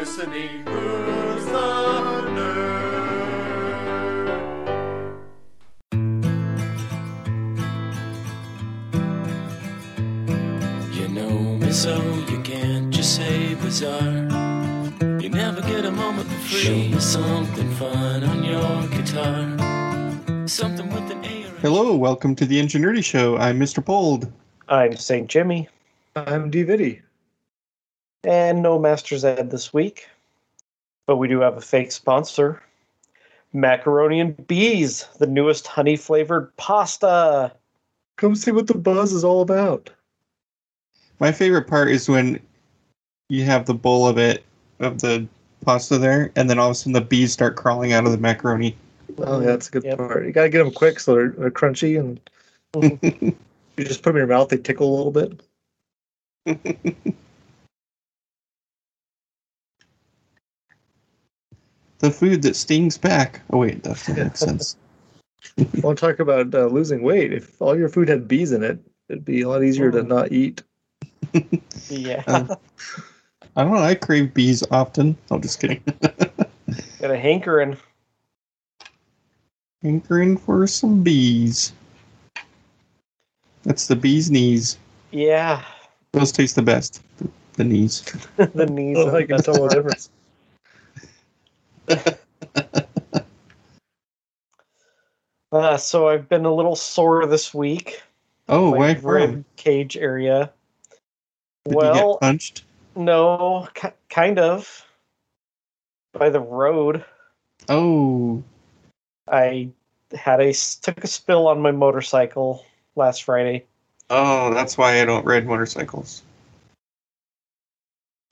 Listening who's the nerd. You know me so you can't just say bizarre. You never get a moment for free. Show me something fun on your guitar. Something with an A or a Hello, welcome to the Ingenuity Show. I'm Mr. Pold. I'm St. Jimmy. I'm D'Viddy. And no Master Zed this week. But we do have a fake sponsor. Macaroni and Bees, the newest honey flavored pasta. Come see what the buzz is all about. My favorite part is when you have the bowl of it, of the pasta there, and then all of a sudden the bees start crawling out of the macaroni. Oh, yeah, that's a good Yep. part. You gotta get them quick so they're, they're crunchy, and you just put them in your mouth. They tickle a little bit. the food that stings back. Oh, wait, that doesn't make sense. I want to talk about uh, losing weight. If all your food had bees in it, it'd be a lot easier to not eat. Yeah. Um, I don't know, I crave bees often. I'm oh, just kidding. Got a hankering. Hankering for some bees. That's the bee's knees. Yeah. Those taste the best. The, the knees. the knees. Oh, are I the can tell the difference. Uh, so I've been a little sore this week. Oh, my why rib cage area. Did well, get punched? no, ki- kind of. By the road, Oh, I had a took a spill on my motorcycle last Friday. oh, that's why I don't ride motorcycles.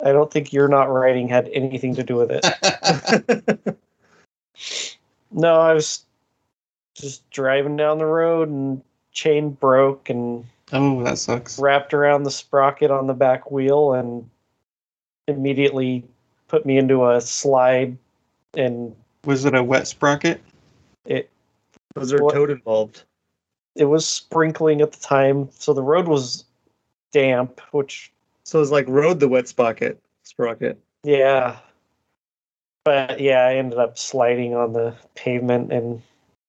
I don't think you're not riding had anything to do with it. no, I was just driving down the road and chain broke and Oh, that sucks. wrapped around the sprocket on the back wheel and immediately put me into a slide and Was it a wet sprocket? it Was there a What- toad involved? it was sprinkling at the time so the road was damp which So it's like rode the wet sprocket. Sprocket. yeah but yeah i ended up sliding on the pavement and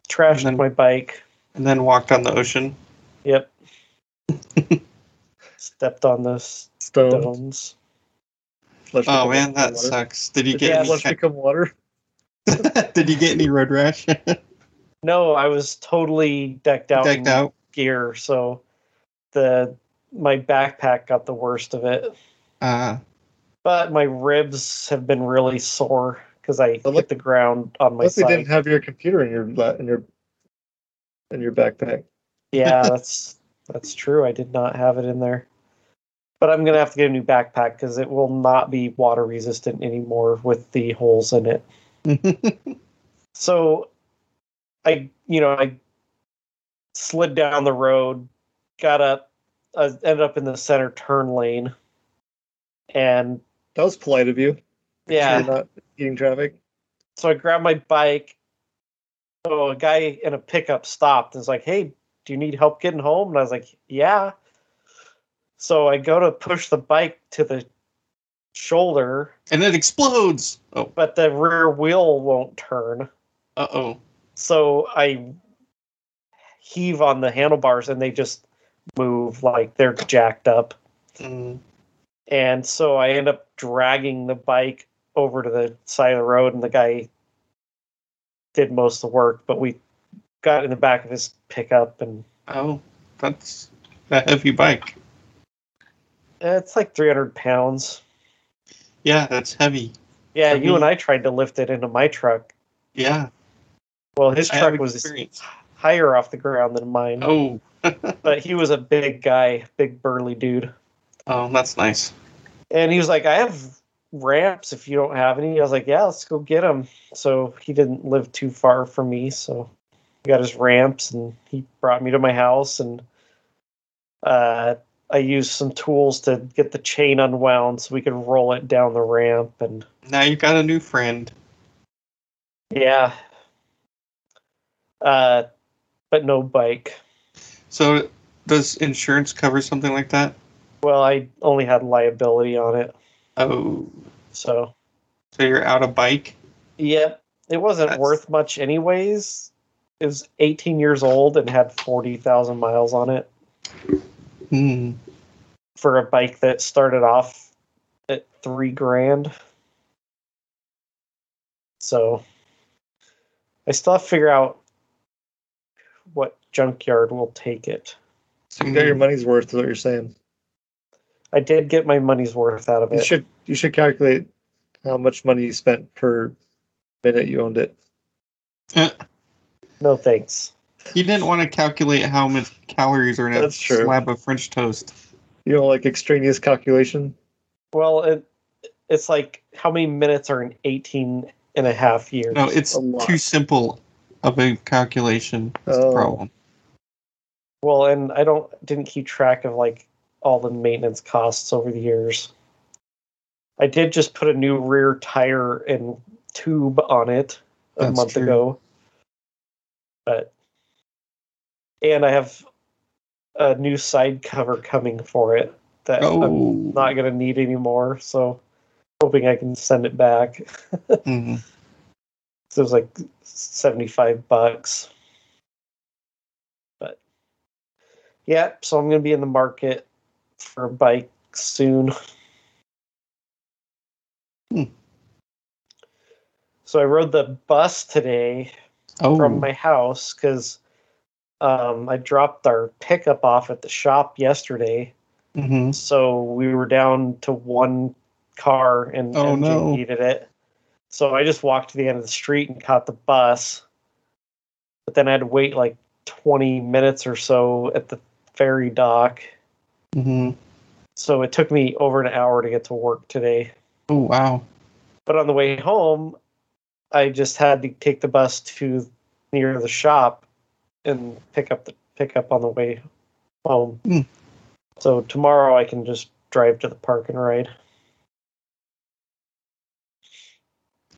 trashed And then- my bike And then walked on the ocean. yep stepped on the Stone. stones Oh become man, that water. sucks. Did you Did get yeah, any? flesh become water? Did you get any road rash? no i was totally decked out Decked in out. gear so the my backpack got the worst of it Uh, but my ribs have been really sore because I But hit the ground on my Unless side. didn't have your computer in your in your in your backpack. yeah, that's that's true. I did not have it in there, but I'm gonna have to get a new backpack because it will not be water resistant anymore with the holes in it. So, I you know I slid down the road, got up, uh, ended up in the center turn lane, and That was polite of you. yeah, You're not eating traffic. so I grabbed my bike. Oh, a guy in a pickup stopped and was like, "Hey, do Do you need help getting home? And I was like, Yeah. So I go to push the bike to the shoulder, And it explodes. Oh, but the rear wheel won't turn. uh oh. So I heave on the handlebars and they just move like they're jacked up. Mm. And so I end up dragging the bike over to the side of the road, and the guy did most of the work. But we got in the back of his pickup, and Oh, that's a heavy bike. it's like 300 pounds. Yeah, that's heavy. Yeah, Heavy. you and I tried to lift it into my truck. Yeah. Well, his I truck was higher off the ground than mine, Oh. But he was a big guy, big burly dude. oh, that's nice. And he was like, I have ramps if you don't have any. I was like, yeah, let's go get them. So he didn't live too far from me. So he got his ramps and he brought me to my house. And uh, I used some tools to get the chain unwound so we could roll it down the ramp. And Now you've got a new friend. yeah. Uh, but no bike. So, does insurance cover something like that? Well, I only had liability on it. Oh, So, so you're out of bike? yep. It wasn't That's- worth much, anyways. It was 18 years old and had 40,000 miles on it Hmm. for a bike that started off at three grand. So, I still have to figure out what junkyard will take it. So you got your money's worth, is what you're saying. I did get my money's worth out of You it. should you should calculate how much money you spent per minute you owned it. Uh, No thanks. you didn't want to calculate how much calories are in a true. slab of French toast. You know, like extraneous calculation. Well, it, it's like how many minutes are in 18 and a half years? No, it's too simple of a calculation. That's the Oh. problem. Well, and I don't didn't keep track of like all the maintenance costs over the years. I did just put a new rear tire and tube on it a That's month true. ago. But and I have a new side cover coming for it that Oh. I'm not going to need anymore, so hoping I can send it back. Mhm. So it was like 75 bucks. But yeah, so I'm going to be in the market for a bike soon. Hmm. So I rode the bus today Oh, from my house because um, I dropped our pickup off at the shop yesterday. mhm. So we were down to one car and Oh, MJ no. needed it. So I just walked to the end of the street and caught the bus. But then I had to wait like 20 minutes or so at the ferry dock. Mhm. So it took me over an hour to get to work today. Oh, wow. But on the way home, I just had to take the bus to near the shop and pick up the pick up on the way home. Hmm. So tomorrow I can just drive to the park and ride.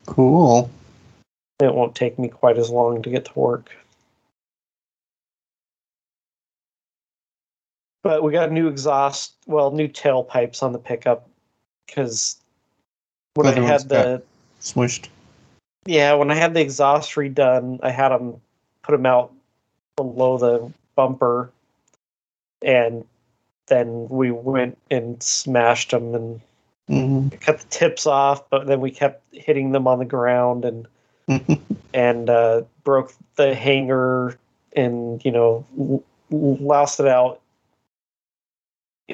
Cool. It won't take me quite as long to get to work. But we got new exhaust, well, new tailpipes on the pickup because when Other I had the Smushed. yeah, when I had the exhaust redone, I had them put them out below the bumper, and then we went and smashed them and hmm cut the tips off. But then we kept hitting them on the ground and and uh, broke the hanger and you know l- l- lost it out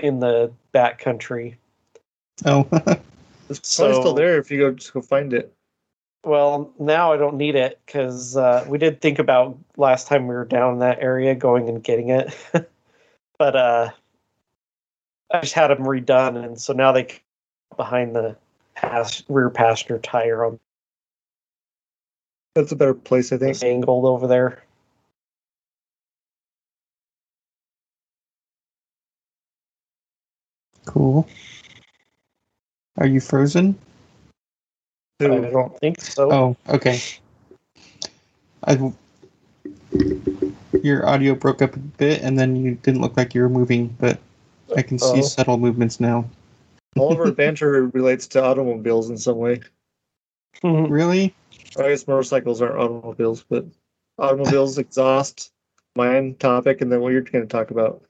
in the back country. oh, It's probably So- still there if you go just go find it. Well, now I don't need it because uh, we did think about last time we were down in that area going and getting it, but uh, I just had them redone, and so now they c- behind the pass, rear passenger tire on That's a better place, I think. this angled over there. Cool. Are you frozen? I don't think so. Oh, okay. I, your audio broke up a bit, and then you didn't look like you were moving, but I can see Oh. subtle movements now. All of our banter relates to automobiles in some way. Really? I guess motorcycles aren't automobiles, but automobiles, exhaust, mine topic, and then what you're going to talk about.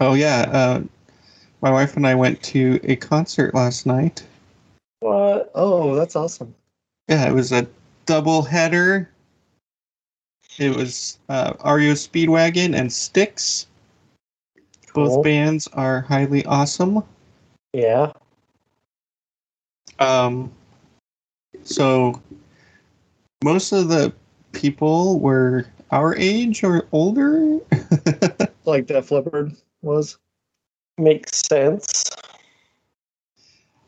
Oh yeah. Uh, my wife and I went to a concert last night. What? Oh, that's awesome. Yeah, it was a double header. It was uh, REO Speedwagon and Styx. Both bands are highly awesome. Yeah. Um, so most of the people were our age or older. Like Def Leppard was. Makes sense.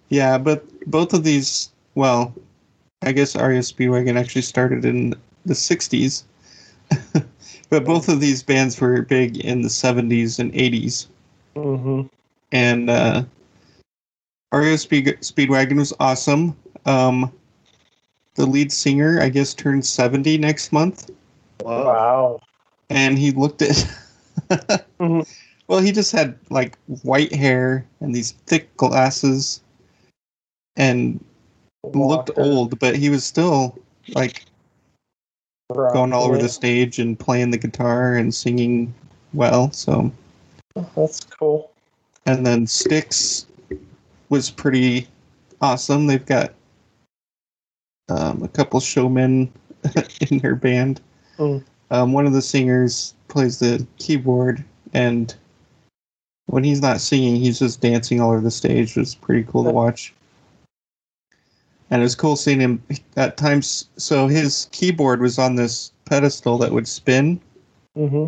yeah, but both of these, well, I guess REO Speedwagon actually started in the 60s. but both of these bands were big in the 70s and 80s. Mm-hmm. and uh, REO Speed- Speedwagon was awesome. Um, the lead singer, I guess, turned 70 next month, Wow. Wow. and he looked at. Mhm. Well, he just had like white hair and these thick glasses, and looked old, but he was still like going all over the stage and playing the guitar and singing well. So, That's cool. and then Styx was pretty awesome. They've got um, a couple showmen in their band. Mm. Um, one of the singers plays the keyboard, and when he's not singing, he's just dancing all over the stage. It was pretty cool to watch. And it was cool seeing him at times. So his keyboard was on this pedestal that would spin. Mm-hmm.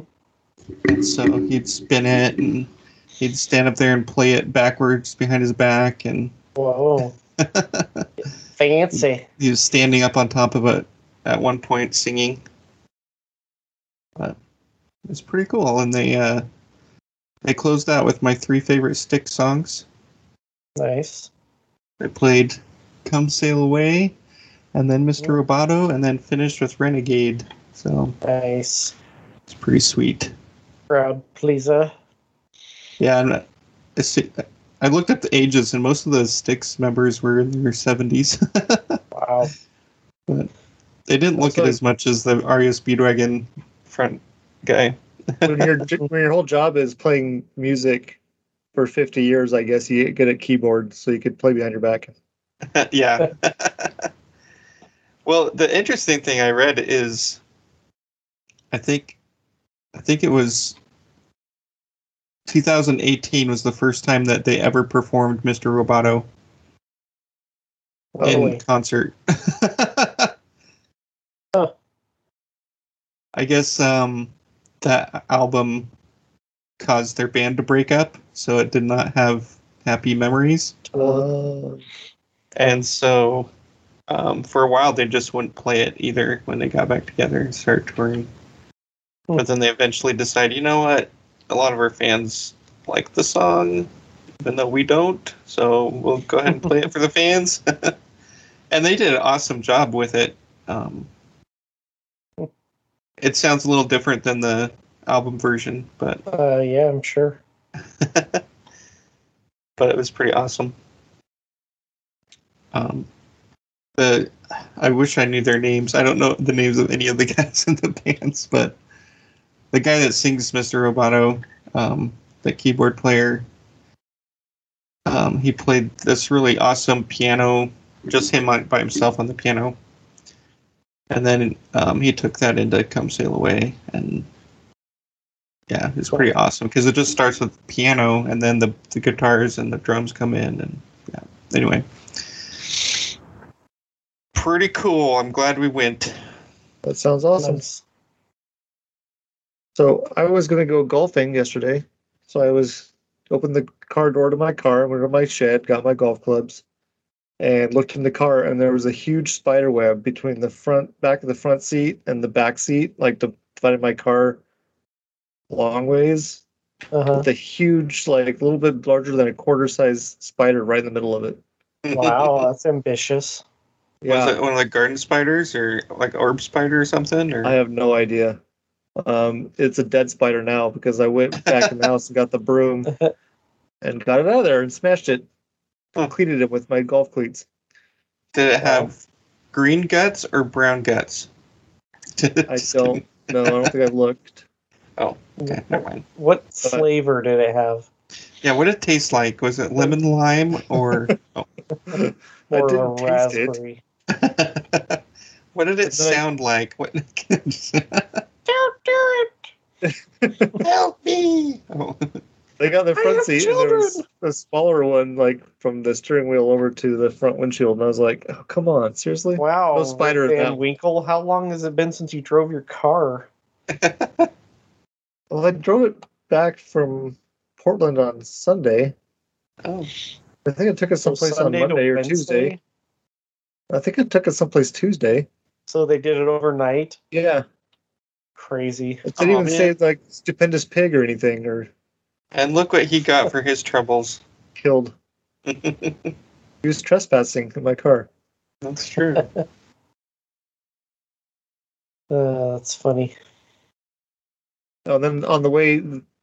And so he'd spin it and he'd stand up there and play it backwards behind his back. And Whoa. Fancy. he was standing up on top of it at one point singing. But it's pretty cool. And they uh, they closed out with my three favorite Styx songs. Nice. I played "Come Sail Away," and then "Mr. Roboto," and then finished with "Renegade." So Nice. it's pretty sweet. Crowd pleaser. Yeah, and I I looked up the ages, and most of the Styx members were in their seventies, Wow. but they didn't look Also- it as much as the REO Speedwagon front guy. When your when your whole job is playing music for 50 years, I guess you get good at keyboard, so you could play behind your back. yeah. well, the interesting thing I read is, I think, I think it was 2018 was the first time that they ever performed Mr. Roboto Totally. in concert. Huh. I guess um, that album caused their band to break up, so it did not have happy memories. Uh, And so, um, for a while, they just wouldn't play it either when they got back together and started touring. Hmm. But then they eventually decided, you know what? A lot of our fans like the song, even though we don't. So we'll go ahead and play it for the fans. and they did an awesome job with it. Um, it sounds a little different than the album version, but Uh, yeah, I'm sure. but it was pretty awesome. Um, the I wish I knew their names. I don't know the names of any of the guys in the bands, but the guy that sings Mr. Roboto, um, the keyboard player, um, he played this really awesome piano, just him on, by himself on the piano. And then um, he took that into "Come Sail Away," and yeah, it's pretty awesome because it just starts with piano and then the, the guitars and the drums come in and yeah. Anyway, pretty cool. I'm glad we went. that sounds awesome. Nice. So I was going to go golfing yesterday. So I was opened the car door to my car, went to my shed, got my golf clubs, and looked in the car, and there was a huge spider web between the front back of the front seat and the back seat, like divided my car long ways. Uh-huh. With a huge, like a little bit larger than a quarter size spider right in the middle of it. Wow, that's ambitious. Was it one of the garden spiders or like orb spider or something? Or I have no idea. Um, it's a dead spider now because I went back in the house and got the broom and got it out of there and smashed it. Huh. Cleated it with my golf cleats. Did it um, have green guts or brown guts? I don't know. I don't think I've looked. Oh, okay, never mind. What flavor did it have? Yeah, what did it taste like? Was it lemon lime or oh. I Or a didn't taste it. raspberry? what did it But then I- sound like? What? Don't do it. Help me! Oh. They got the front seat, and there was a smaller one, like from the steering wheel over to the front windshield, and I was like, "Oh, come on, seriously?" Wow. No spider that Van. Winkle, how long has it been since you drove your car? Well, I drove it back from Portland on Sunday. oh, I think it took us someplace on Monday or Wednesday? Tuesday. I think it took us someplace Tuesday. So they did it overnight. Yeah, Crazy. it didn't Aw, even oh, man. say like stupendous pig or anything or and look what he got for his troubles. killed. He was trespassing in my car. That's true. Uh, that's funny. Oh, and then on the way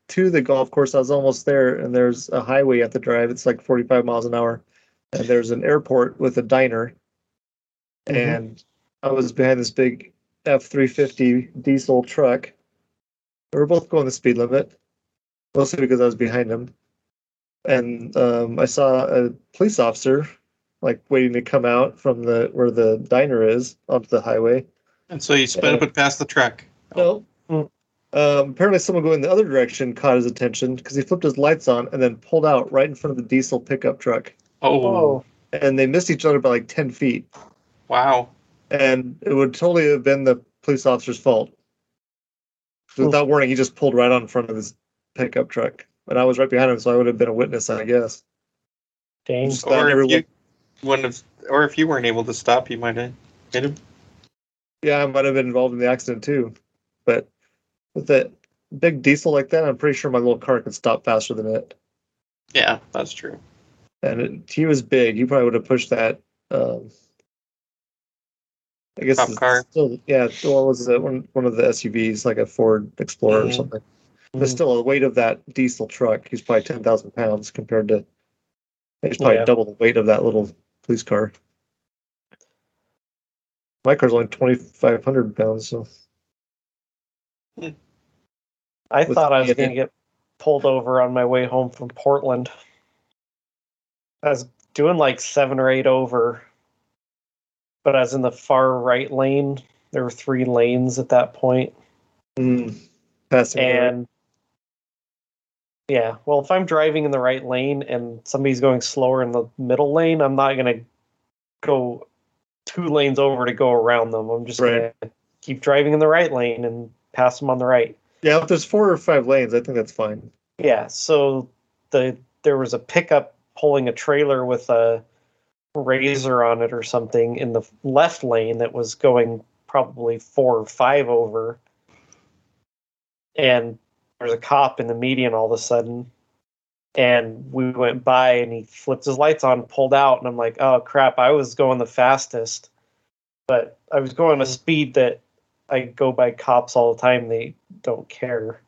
to the golf course, I was almost there, and there's a highway at the drive. It's like 45 miles an hour, and there's an airport with a diner. Mhm. And I was behind this big F 350 diesel truck. We were both going the speed limit, mostly because I was behind him. And um, I saw a police officer, like waiting to come out from the where the diner is onto the highway. and so you sped up and past the truck. No. Mm. Um, apparently, someone going the other direction caught his attention because he flipped his lights on and then pulled out right in front of the diesel pickup truck. Oh, Oh, And they missed each other by like 10 feet. wow. And it would totally have been the police officer's fault. Without warning, he just pulled right on in front of his pickup truck. And I was right behind him, so I would have been a witness, I guess. dang. Just Or never if you looked- wouldn't have, or if you weren't able to stop, you might have hit him. Yeah, I might have been involved in the accident too. But with that big diesel like that, I'm pretty sure my little car could stop faster than it. Yeah, that's true. and it, he was big. He probably would have pushed that. Um, I guess Cop it's car. Still, yeah. What was it? One one of the SUVs, like a Ford Explorer or Mhm. Something. But still, the weight of that diesel truck, he's probably ten thousand pounds compared to. He's probably Yeah. double the weight of that little police car. My car's only twenty five hundred pounds, so I with thought I was going to get pulled over on my way home from Portland. I was doing like seven or eight over, but I was in the far right lane. There were three lanes at that point, mm, passing. the right- and yeah, well, if I'm driving in the right lane and somebody's going slower in the middle lane, I'm not going to go two lanes over to go around them. I'm just going to keep driving in the right lane and pass them on the right. yeah, if there's four or five lanes, I think that's fine. Yeah, so the there was a pickup pulling a trailer with a razor on it or something in the left lane that was going probably four or five over. And there's a cop in the median all of a sudden. And we went by and he flipped his lights on, pulled out, and I'm like, oh crap, I was going the fastest. But I was going a speed that I go by cops all the time, they don't care.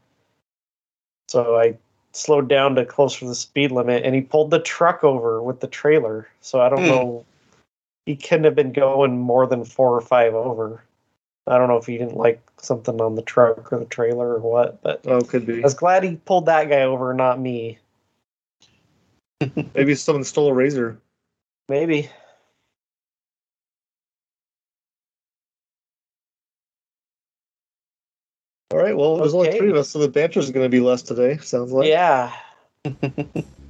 So I slowed down to closer to the speed limit and he pulled the truck over with the trailer. So I don't Hmm. know. He couldn't have been going more than four or five over. I don't know if he didn't like something on the truck or the trailer or what, but Oh, could be. I was glad he pulled that guy over, not me. Maybe someone stole a razor. Maybe. All right. Well, there's only three of us, so the banter's going to be less today. Sounds like. Yeah.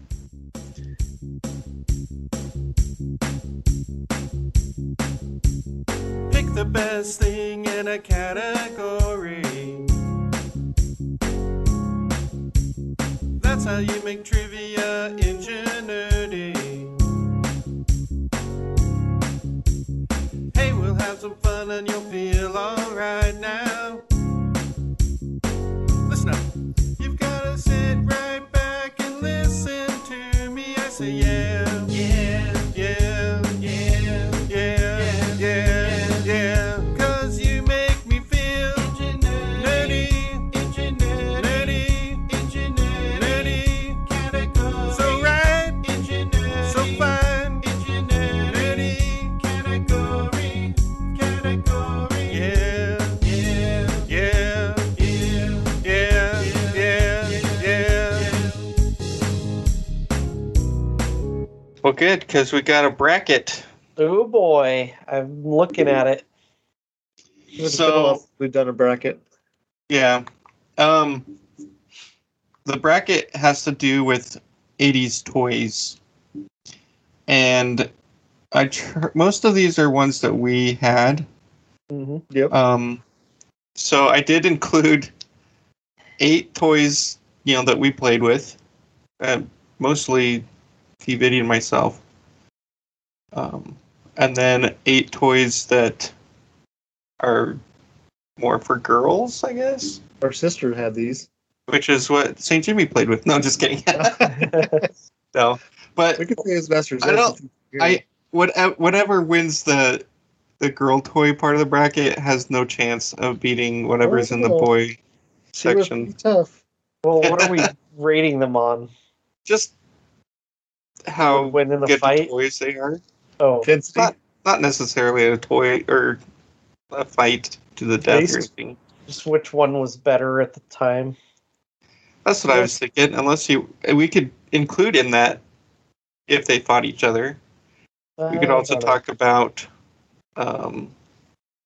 the best thing in a category. That's how you make trivia ingenuity. Hey, we'll have some fun and you'll feel alright now. Good because we got a bracket. Oh boy, I'm looking at it. It's So- been a while since we've done a bracket. Yeah. Um, the bracket has to do with 80s toys. And I tr- most of these are ones that we had. hmm Yep. Um, so I did include eight toys, you know, that we played with. Uh, mostly D'Viddy and myself. Um, and then eight toys that are more for girls, I guess. Our sister had these. which is what St. Jimmy played with. No, just kidding. no, but We could say his master's. I don't- I whatever wins the the girl toy part of the bracket has no chance of beating whatever's in the Oh. boy she section. pretty tough. Well, what are we rating them on? Just how Would win in the good fight? the toys they are. Oh, Density. Not not necessarily a toy or a fight to the death or Taste. anything. just which one was better at the time? That's what I was thinking. Unless you, we could include in that if they fought each other. We could Uh, also I don't talk about um,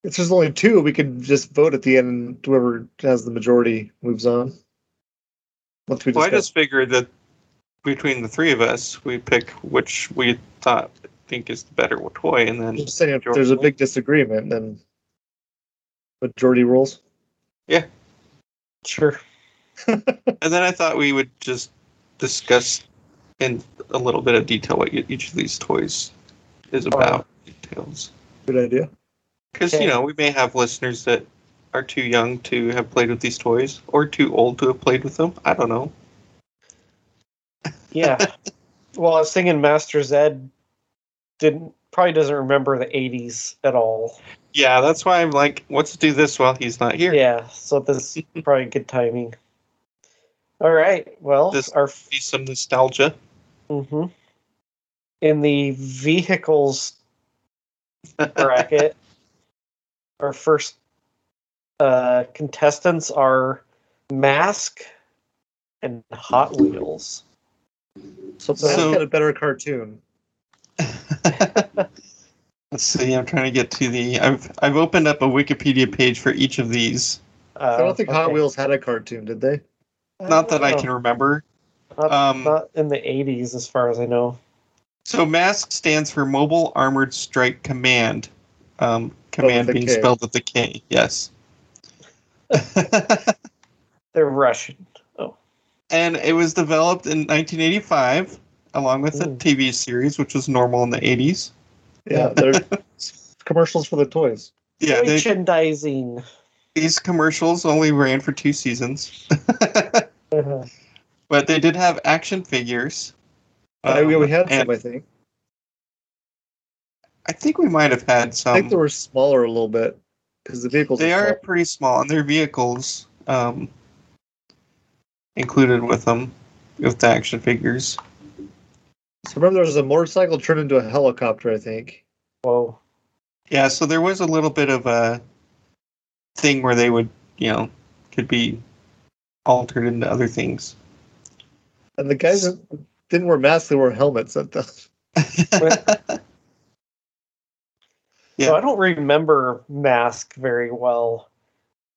If there's only two, we could just vote at the end, and whoever has the majority moves on. Once we Well, I just figured that between the three of us, we pick which we thought think is the better toy, and then Just saying, if there's a big disagreement, then majority rules. Yeah, Sure. and then I thought we would just discuss in a little bit of detail what each of these toys is oh, about. Details, Good idea. because Okay. you know we may have listeners that are too young to have played with these toys, or too old to have played with them. I don't know. Yeah. well, I was thinking Master Zed didn't probably doesn't remember the '80s at all. Yeah, that's why I'm like, let's do this while he's not here. Yeah, so this is probably good timing. All right. Well, This- our Be some nostalgia. hmm in the vehicles bracket, our first uh, contestants are Mask and Hot Wheels. So, So- let's get a better cartoon. Let's see. I'm trying to get to the. I've I've opened up a Wikipedia page for each of these. Uh, I don't think Hot. Wheels had a cartoon, did they? Not that I can remember. Not, um, not in the '80s, as far as I know. So MASK stands for Mobile Armored Strike Command. Um, command being K. spelled with a K. Yes. They're Russian. And it was developed in 1985, along with a TV series, which was normal in the 80s. Yeah, they're commercials for the toys. Yeah, they, merchandising. these commercials only ran for two seasons, but they did have action figures. I, we Um, had some, I think. I think we might have had some. I think they were smaller a little bit because the vehicles. They are are pretty small, and their vehicles um, included with them, with the action figures. So remember, there was a motorcycle turned into a helicopter. I think. Whoa. Yeah, so there was a little bit of a thing where they would, you know, could be altered into other things. And the guys that didn't wear masks; they wore helmets. At the Yeah. So I don't remember Mask very well.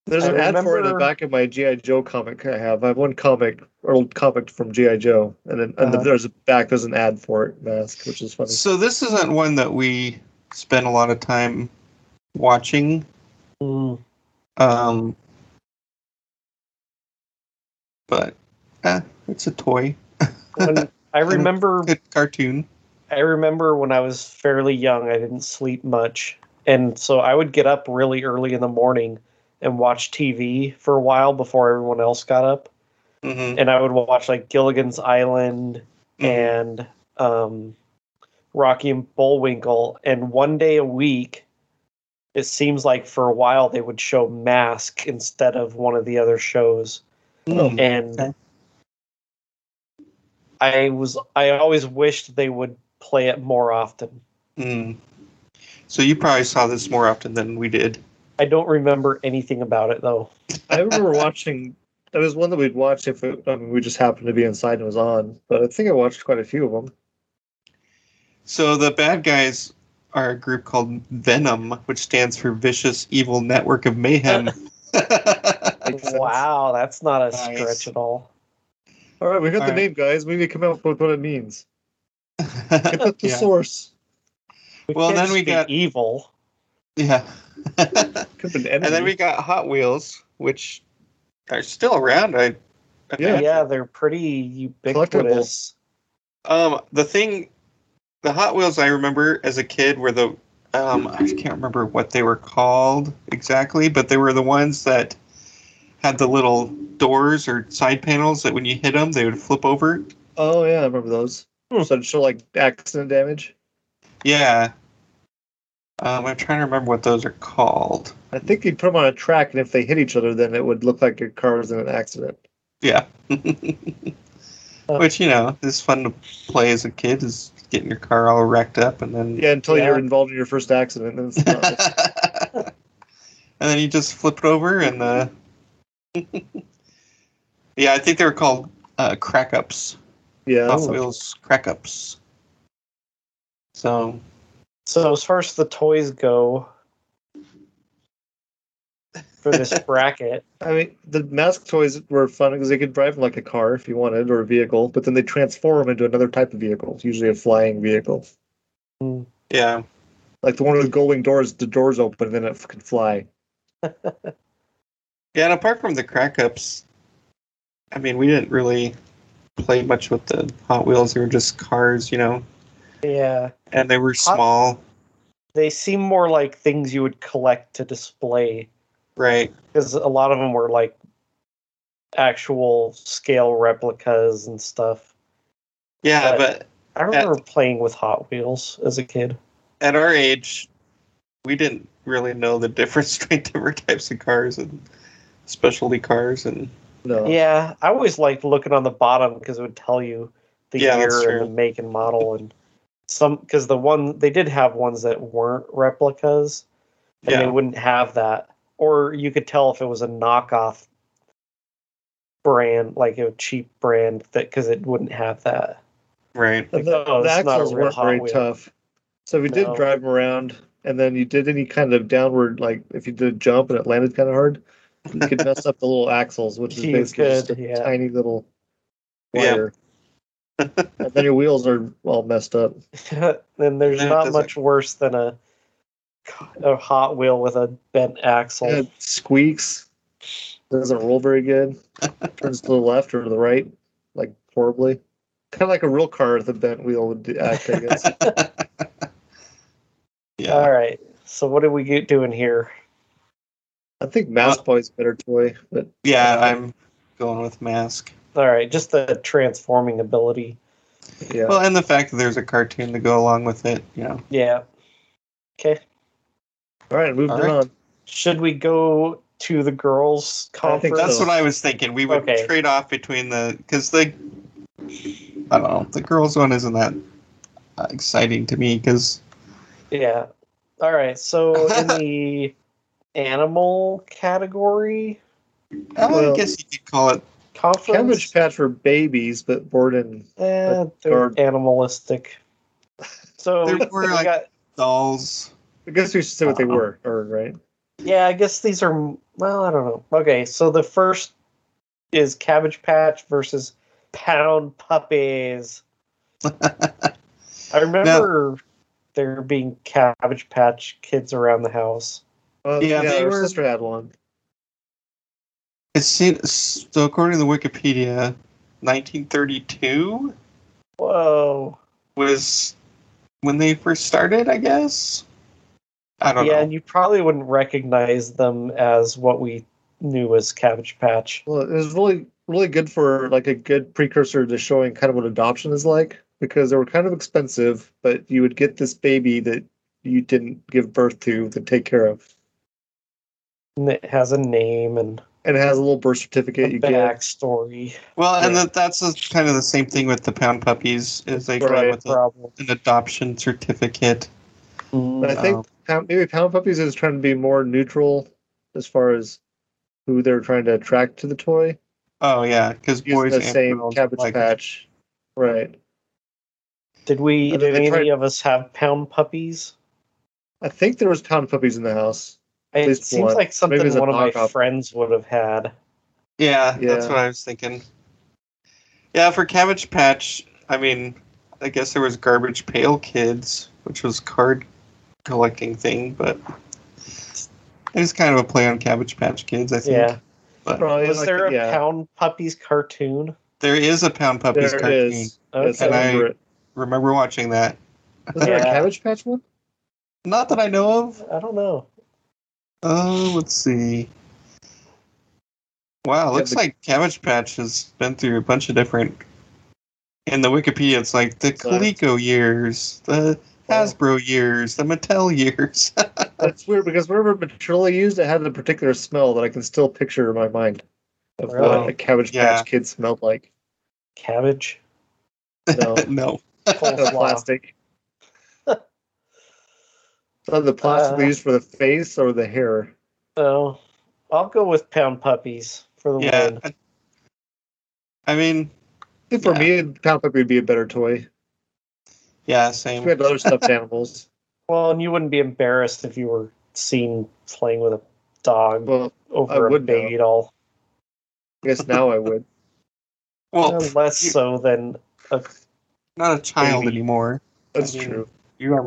There's I an ad for it in the back of my GI Joe comic. I have. I have one comic, old comic from GI Joe, and then and Uh-huh. there's a back. There's an ad for it, mask, which is funny. So this isn't one that we spent a lot of time watching. Mm. Um, but eh, it's a toy. I remember Good cartoon. I remember when I was fairly young, I didn't sleep much. And so I would get up really early in the morning and watch TV for a while before everyone else got up. hmm And I would watch like Gilligan's Island and um, Rocky and Bullwinkle. And one day a week, it seems like for a while they would show Mask instead of one of the other shows. Mm. And Okay. I was I always wished they would play it more often. Mm. So you probably saw this more often than we did. I don't remember anything about it though. I remember watching. That was one that we'd watch if it, I mean, we just happened to be inside and it was on. But I think I watched quite a few of them. So the bad guys are a group called Venom, which stands for Vicious Evil Network of Mayhem. Wow, that's not a Nice. stretch at all. All right, we got All the right. name, guys. We need to come up with what it means. Get the yeah. source. We Well, then we be got- evil. yeah. Could have been and then we got Hot Wheels, which are still around. I Yeah. imagine. Yeah, they're pretty ubiquitous. Um, the thing, the Hot Wheels I remember as a kid were the, um, I can't remember what they were called exactly, but they were the ones that had the little doors or side panels that when you hit them they would flip over. Oh yeah, I remember those. Hmm. So to show like accident damage. Yeah. Um, I'm trying to remember what those are called. I think you'd put them on a track, and if they hit each other, then it would look like your car was in an accident. Yeah. Which you know is fun to play as a kid, is getting your car all wrecked up and then Yeah, until Yeah. you're involved in your first accident. And, it's and then you just flip it over and uh yeah i think they were called uh crack ups yeah, hot that's- wheels crack ups so So as far as the toys go for this bracket, I mean, the mask toys were fun because they could drive them like a car if you wanted or a vehicle, but then they transform them into another type of vehicle, usually a flying vehicle. Hmm. yeah Like the one with the going doors, the doors open and then it can fly. yeah and apart from the crack ups i mean we didn't really play much with the hot wheels they were just cars you know yeah, and they were small they seem more like things you would collect to display right because a lot of them were like actual scale replicas and stuff. yeah But- but I remember playing with Hot Wheels as a kid. at our age, we didn't really know the difference between different types of cars and specialty cars, and No. Yeah, I always liked looking on the bottom because it would tell you the Yeah, year and the make and model and some because the one they did have ones that weren't replicas and they wouldn't have that or you could tell if it was a knockoff brand like a cheap brand that because it wouldn't have that right. And Like, the, oh, the not a axles weren't very Wheel. tough. So if you did drive them around and then you did any kind of downward, like if you did a jump and it landed kind of hard, you could mess up the little axles, which is You basically just a yeah. tiny little Yeah. Wire. and then your wheels are all messed up. then there's Yeah, not doesn't- much worse than a a hot wheel with a bent axle It squeaks. Doesn't roll very good. Turns to the left or to the right, like horribly. Kind of like a real car with a bent wheel would act, I guess. yeah, all right so what are we get doing here I think Mask uh, Boy's better toy, but yeah. I'm going with mask. All right just the transforming ability yeah. Well, and the fact that there's a cartoon to go along with it, you know. yeah okay all right, moving all right. on. should we go to the girls I think conference That's so. what I was thinking. We would Okay. trade off between the because the I don't know the girls one isn't that uh, exciting to me because yeah all right so in the animal category I Well- guess you could call it conference Cabbage Patch were babies, but born in eh, they're guard- animalistic so They're we, like- got dolls. I guess we should say what they Uh-uh. were, or right? Yeah, I guess these are well, I don't know. Okay, so the first is Cabbage Patch versus Pound Puppies. I remember there being Cabbage Patch kids around the house. Well, Yeah, yeah, they were- sister had one. It's seen, so according to the Wikipedia, 1932 Whoa. was when they first started. I guess. I don't Yeah, know. Yeah, and you probably wouldn't recognize them as what we knew as Cabbage Patch. Well, it was really, really good for like a good precursor to showing kind of what adoption is like because they were kind of expensive, but you would get this baby that you didn't give birth to to take care of, And it has a name and and it has a little birth a certificate you get. backstory. Well, and Yeah. that that's a, kind of the same thing with the pound puppies. Is they come Right, with a, an adoption certificate. Mm. But I think um, pound, maybe Pound Puppies is trying to be more neutral as far as who they're trying to attract to the toy. Oh yeah, because Using boys the and same girls Cabbage like- Patch, right? Did we? Did any tried- of us have pound puppies? I think there was pound puppies in the house. It least seems one. like something it's one of my knockoff. friends would have had. Yeah, that's what I was thinking. Yeah, for Cabbage Patch, I mean, I guess there was Garbage Pail Kids, which was card collecting thing, but it was kind of a play on Cabbage Patch Kids, I think. Yeah. But Probably Was like- there a yeah, pound puppies cartoon? there is a Pound Puppies There cartoon. is. Okay. I And I- remember. Remember watching that? Was there a Cabbage Patch one? Not that I know of. I don't know. Oh, let's see. Wow, Yeah, looks the- like Cabbage Patch has been through a bunch of different. In the Wikipedia, it's like the Sorry. Coleco years, the oh. Hasbro years, the Mattel years. That's weird because whenever Matrilla used, it had a particular smell that I can still picture in my mind of Really? what a Cabbage Yeah. Patch Kid smelled like. Cabbage. No, no. the plastic. So the plastic Uh, used for the face or the hair? Oh, I'll go with pound puppies for the Yeah. win. I- I mean, I think for me, Pound Puppy would be a better toy. yeah, same. We had other stuffed animals. Well, and you wouldn't be embarrassed if you were seen playing with a dog Well, I over a baby now. doll. I guess now I would. Well, less so than a not a child Baby. anymore. That's I mean, true. You are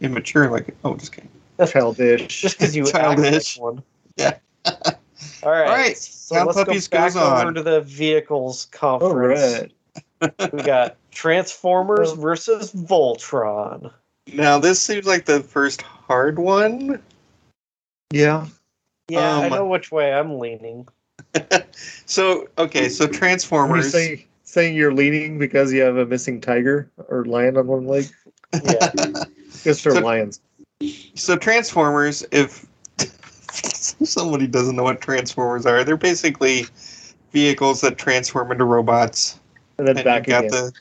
immature, like oh, just kidding. Childish. just because you act Childish. like one. Yeah. All right. All right, So Pound let's Puppies go back goes over on. to the vehicles All conference. right. We got Transformers versus Voltron. Now this seems like the first hard one. Yeah. Yeah, I Um, know which way I'm leaning. So okay, so Are you Transformers. saying, saying you're leaning because you have a missing tiger or lion on one leg? Yeah. Just for So- lions. So Transformers, if somebody doesn't know what Transformers are, they're basically vehicles that transform into robots. And then And back you've got again. the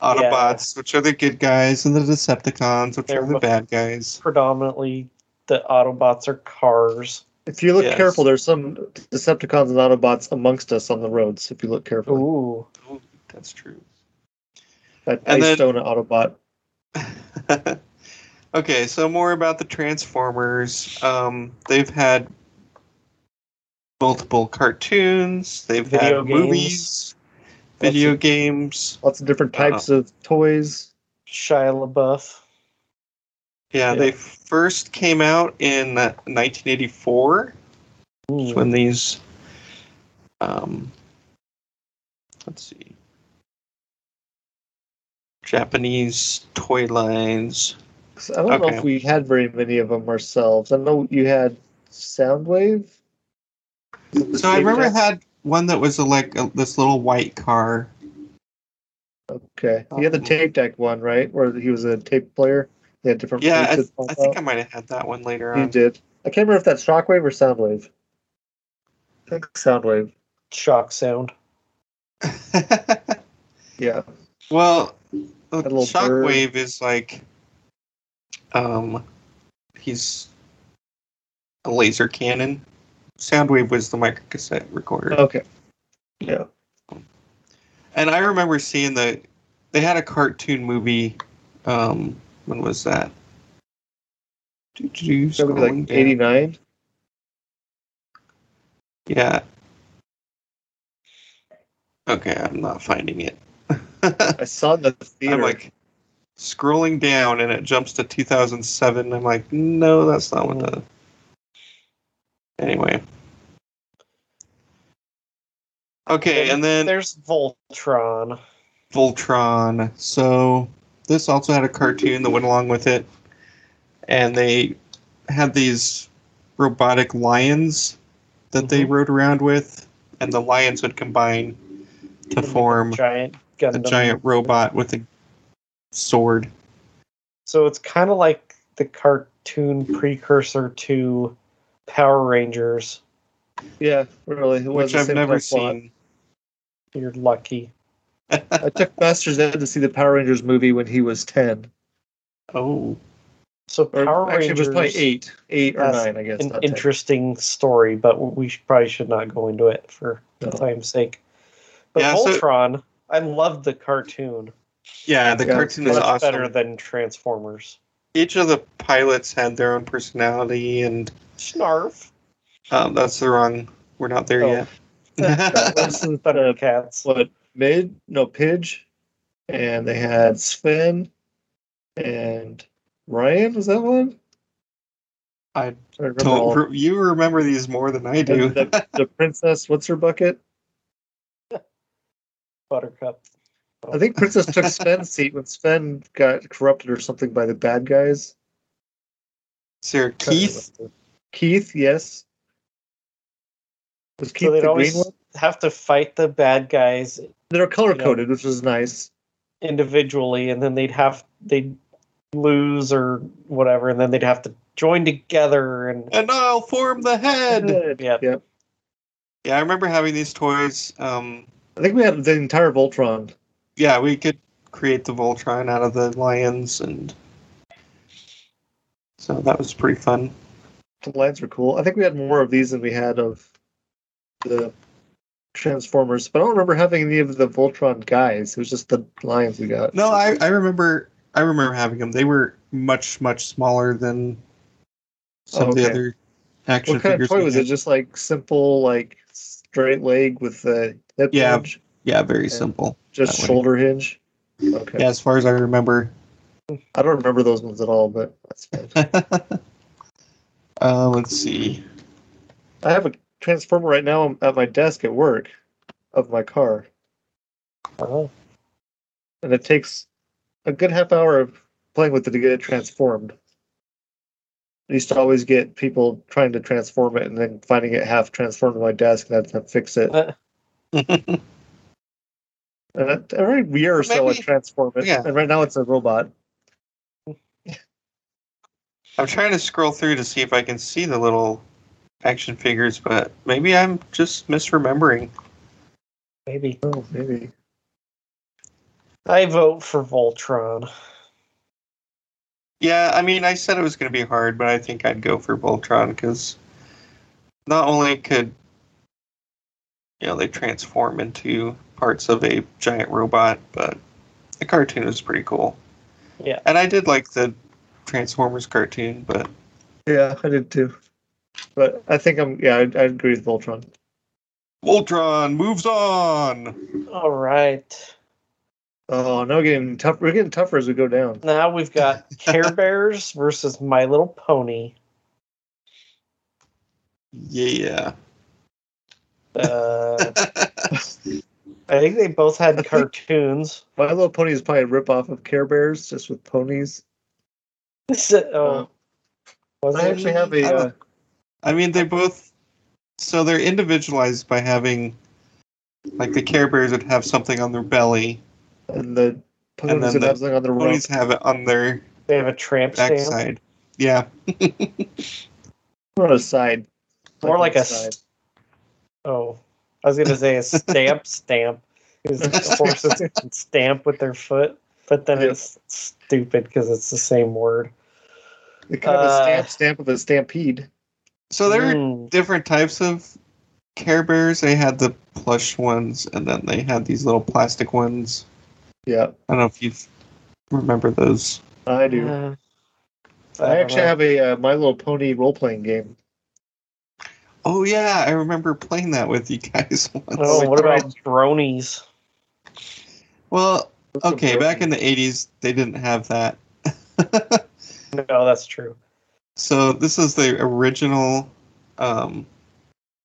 Autobots, which are the good guys, and the Decepticons, which They're are the bad guys. Predominantly, the Autobots are cars. If you look Yes. careful, there's some Decepticons and Autobots amongst us on the roads. If you look careful, Ooh. That's true. that and Ice then- Stone Autobot. okay, so more about the Transformers. Um, they've had multiple cartoons. They've Video had games. movies, video games. Lots of different Uh, types of toys. Shia LaBeouf. Yeah, Yeah. they first came out in 1984. Ooh. when these um let's see japanese toy lines 'Cause I don't know if we had very many of them ourselves. I know you had Soundwave. so i remember it had one that was a, like a, this little white car Okay, he had the Um, tape deck one, right? Where he was a tape player. He had different. yeah i, tapes that I think i might have had that one later on. You did. I can't remember if that's Shockwave or Soundwave. I think Soundwave. Shock sound. Yeah. well the little bird. shockwave is like um he's a laser cannon soundwave was the microcassette recorder Okay. Yeah. And I remember seeing the they had a cartoon movie. Um, when was that? Would be like eighty nine. Yeah. Okay, I'm not finding it. I saw the theater. I'm like scrolling down, and it jumps to 2007. I'm like, no, that's not what the. Anyway. Okay, and then there's Voltron. Voltron. So this also had a cartoon that went along with it, and they had these robotic lions that they Mhm. rode around with, and the lions would combine to form giant a giant robot with a sword. So it's kind of like the cartoon precursor to Power Rangers. yeah, really. It Which I've never type plot. seen. You're lucky. I took Master Zed to see the Power Rangers movie when he was ten. Oh, So Or Power actually, it was Rangers probably eight, eight or nine, I guess. an not 10. interesting story, but we should, probably should not go into it for No. time's sake. But Yeah, so- Voltron, I loved the cartoon. Yeah, the Yeah, cartoon is Much awesome. better than Transformers. Each of the pilots had their own personality, and Snarf. um, that's the wrong. We're not there Oh. yet. This is uh, Thundercats. what mid no Pidge, and they had Sven and Ryan. Was that one? I I remember don't. Re- you remember these more than I do. and the, the princess. What's her bucket? Buttercup. I think Princess took Sven's seat when Sven got corrupted or something by the bad guys. Sir Keith. Keith, yes. Was Keith So they'd the always green one? have to fight the bad guys They're color coded, which was nice. individually, and then they'd have they'd lose or whatever, and then they'd have to join together and And I'll form the head. yeah. Yeah. Yeah, I remember having these toys. Um, I think we had the entire Voltron. Yeah, we could create the Voltron out of the lions, and so that was pretty fun. The lines were cool. I think we had more of these than we had of the Transformers, but I don't remember having any of the Voltron guys. It was just the lions we got. No, I, I remember I remember having them. They were much much smaller than some Oh, of the other action What kind of figures. toy was had. it? Just like simple, like straight leg with the hip Yeah, hinge, Yeah, very Yeah. simple. Just shoulder hinge. Okay. Yeah, as far as I remember. I don't remember those ones at all, but that's fine. uh, let's see. I have a transformer right now at my desk at work of my car, Oh, and it takes a good half hour of playing with it to get it transformed. I used to always get people trying to transform it and then finding it half transformed on my desk and I had to fix it. Uh, And every year or so, I Maybe- transform it. yeah. And right now, it's a robot. I'm trying to scroll through to see if I can see the little action figures, but maybe I'm just misremembering. maybe Oh, maybe. I vote for Voltron. Yeah, I mean, I said it was going to be hard, but I think I'd go for Voltron because not only could you know they transform into parts of a giant robot, but the cartoon is pretty cool. Yeah. and I did like the Transformers cartoon, but Yeah, I did too. But I think I'm, yeah, I, I agree with Voltron. Voltron moves on. All right. Oh, now we're getting tough. We're getting tougher as we go down. Now we've got Care Bears versus My Little Pony. Yeah. Uh, I think they both had think- cartoons. My Little Pony is probably a ripoff of Care Bears, just with ponies. oh, was I it? actually have a. I Uh, I mean, they both. So they're individualized by having, like, the Care Bears would have something on their belly. and the ponies then would the have something on their rump. Ponies have it on their They have a tramp stamp. backside. Yeah. Or on a side. More like a on s- Oh, I was gonna say a stamp stamp. Because horses can stamp with their foot, but then Yep. it's stupid because it's the same word. The kind of a Uh, stamp stamp of a stampede. So there are Mm, different types of Care Bears. They had the plush ones, and then they had these little plastic ones. Yeah, I don't know if you remember those. I do. uh, I, don't actually know. have a uh, My Little Pony role playing game. Oh yeah, I remember playing that with you guys once. Oh, what Right. about dronies? Well, What's okay, back in the '80s, they didn't have that. No, that's true. so this is the original. Um,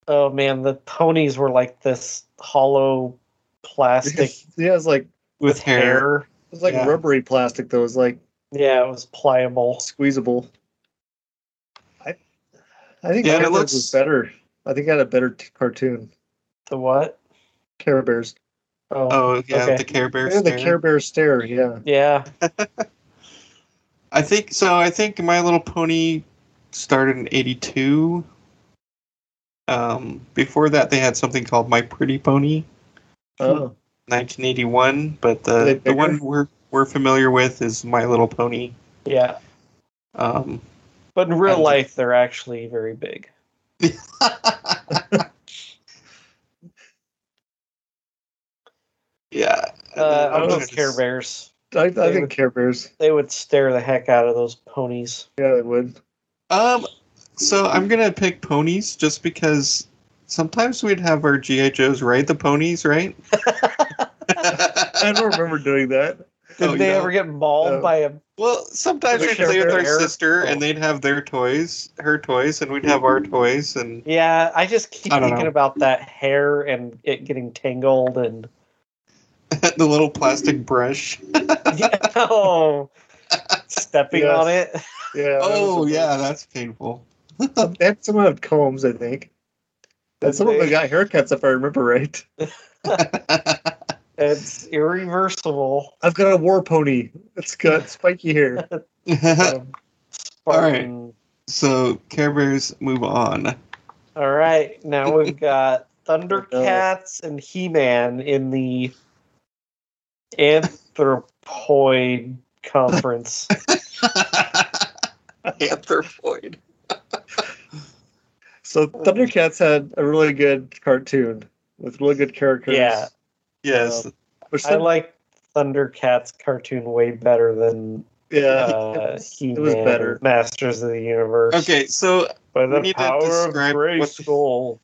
Oh man, the ponies were like this hollow plastic yeah, it's like with hair. hair. was like Yeah. rubbery plastic though. was like Yeah, it was pliable. squeezable. I I think Yeah, Care it Bears looks- was better. I think I had a better t- cartoon. The what? Care Bears. Oh, Oh yeah, okay. the Care Bear. Yeah, the. Care Bear stare. Yeah. yeah. I think so. I think My Little Pony started in '82. Um, before that, they had something called My Pretty Pony, Oh, 1981. But the the one we're we're familiar with is My Little Pony. Yeah. Um, But in real life, they're actually very big. yeah, Uh, I'll go Oh, Care Bears. I, I think would- Care Bears. They would stare the heck out of those ponies. Yeah, they would. Um, so I'm gonna pick ponies just because sometimes we'd have our GI Joes ride the ponies, right? I don't remember doing that. Did Oh, they don't? ever get mauled No. by a? Well, sometimes we'd play with our Care sister, Oh. and they'd have their toys, her toys, and we'd have our mm-hmm. toys, and Yeah, I just keep I thinking know. about that hair and it getting tangled and. the little plastic brush. yeah, oh, stepping Yes. on it. Yeah. oh was- yeah, that's painful. that's had some had combs, I think. And some of them got haircuts, if I remember right. It's irreversible. I've got a war pony. It's got spiky hair. Um, Spartan. so Care Bears move on. All right, now we've got Thundercats and He-Man in the Anthropoid Conference. Anthropoid. So Thundercats had a really good cartoon with really good characters. Yeah. Yes. Um, I like Thundercats cartoon way better than yeah, uh, He-Man, better. Masters of the Universe. Okay, so by we the need to power of describe what- Grayskull.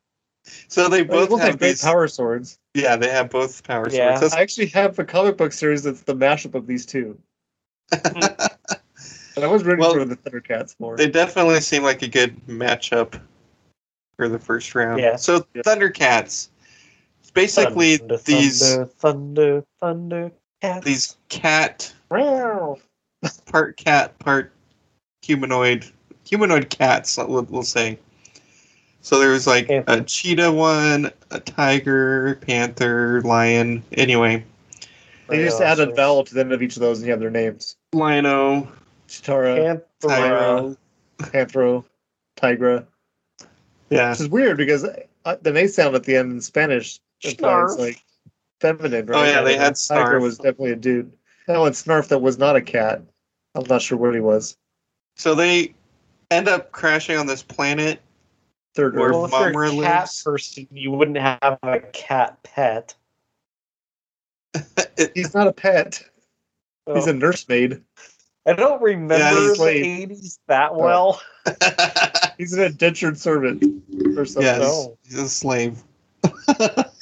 so they they both both have had these. power swords. Yeah, they have both power Yeah. swords. I actually have a comic book series that's the mashup of these two. I was rooting Well, for the Thundercats more. they definitely seem like a good matchup for the first round. Yeah. So Yeah. Thundercats. It's basically Thunder, these thunder, thunder, thunder, cats. these cat part cat part humanoid humanoid cats we'll, we'll say. So there's like Yeah. a cheetah one a tiger panther lion anyway. They just Yeah, add a vowel to the end of each of those, and you have their names: Lion-O. Cheetara, Panthera. Panthro, Tygra. yeah. Which is weird because uh, the A sound at the end in Spanish implies Snarf. like feminine, oh, right? Oh, yeah, they And had Tiger Snarf. was definitely a dude. No, and Snarf that was not a cat. I'm not sure what he was. so they end up crashing on this planet Third Or Earth. Well, if you're Mumm-Ra a cat lives. person, you wouldn't have a cat pet. He's not a pet. He's Oh. a nursemaid. I don't remember Yeah, he's the late. 80s that well. He's an indentured servant or something. yes he's a slave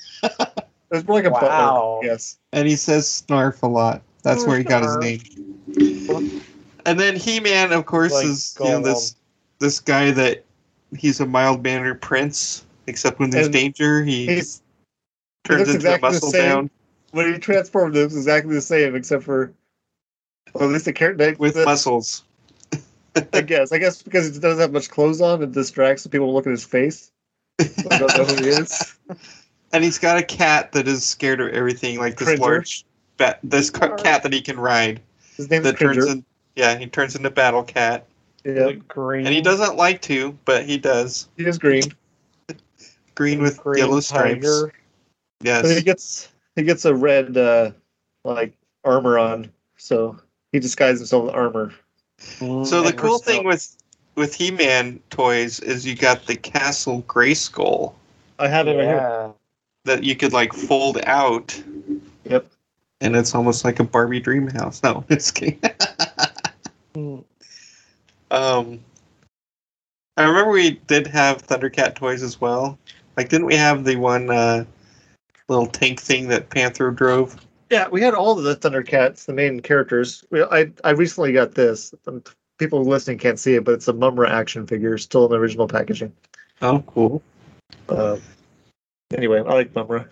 It was more like a Wow. butler. Yes. and he says snarf a lot that's where he got his name and then he-man of course Like is you know this this guy that he's a mild-mannered prince except when there's And danger he turns looks into exactly a muscle same. bound when he transformed, it was exactly the same, except for well, at least the character with the, muscles. I guess. I guess because he doesn't have much clothes on, it distracts the people who look at his face. I don't know who he is. And he's got a cat that is scared of everything, like this Cringer. large bat, this cat that he can ride. His name's That turns in, yeah, he turns into Battle Cat, Yeah, green, and he doesn't like to, but he does. he is green. Green with green yellow stripes. tiger. But he Yes. gets he gets a red uh like armor on, so he disguises himself with armor. So the cool we're thing still- with with He-Man toys is you got the Castle Grayskull I have it right here. That you could like fold out, Yep. and it's almost like a Barbie dream house. No, just kidding. Um, I remember we did have Thundercat toys as well. Like, didn't we have the one uh, little tank thing that Panther drove? Yeah, we had all of the Thundercats, the main characters. We, I I recently got this. Um, People listening can't see it, but it's a Mumm-Ra action figure, still in the original packaging. Oh, cool. Uh, anyway, I like Mumm-Ra.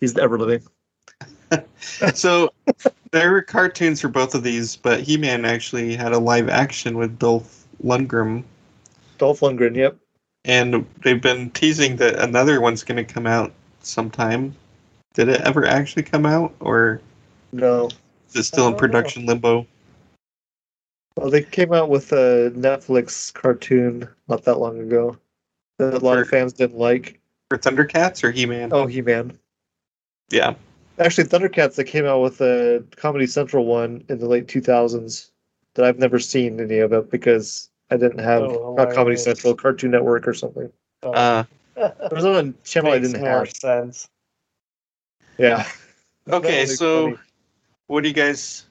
He's ever living. so there were cartoons for both of these, but He-Man actually had a live action with Dolph Lundgren, Dolph Lundgren, yep. and they've been teasing that another one's going to come out sometime. Did it ever actually come out, or No. is it still in don't know. production limbo? Well, they came out with a Netflix cartoon not that long ago that a lot of fans didn't like. For Thundercats or He-Man? Oh, He Man. yeah. Actually, Thundercats, that came out with a Comedy Central one in the late 2000s that I've never seen any of it because I didn't have Oh, not Comedy. Central, Cartoon Network or something. Uh, There was one channel I didn't more have. sense. Yeah. Okay, so funny. what do you guys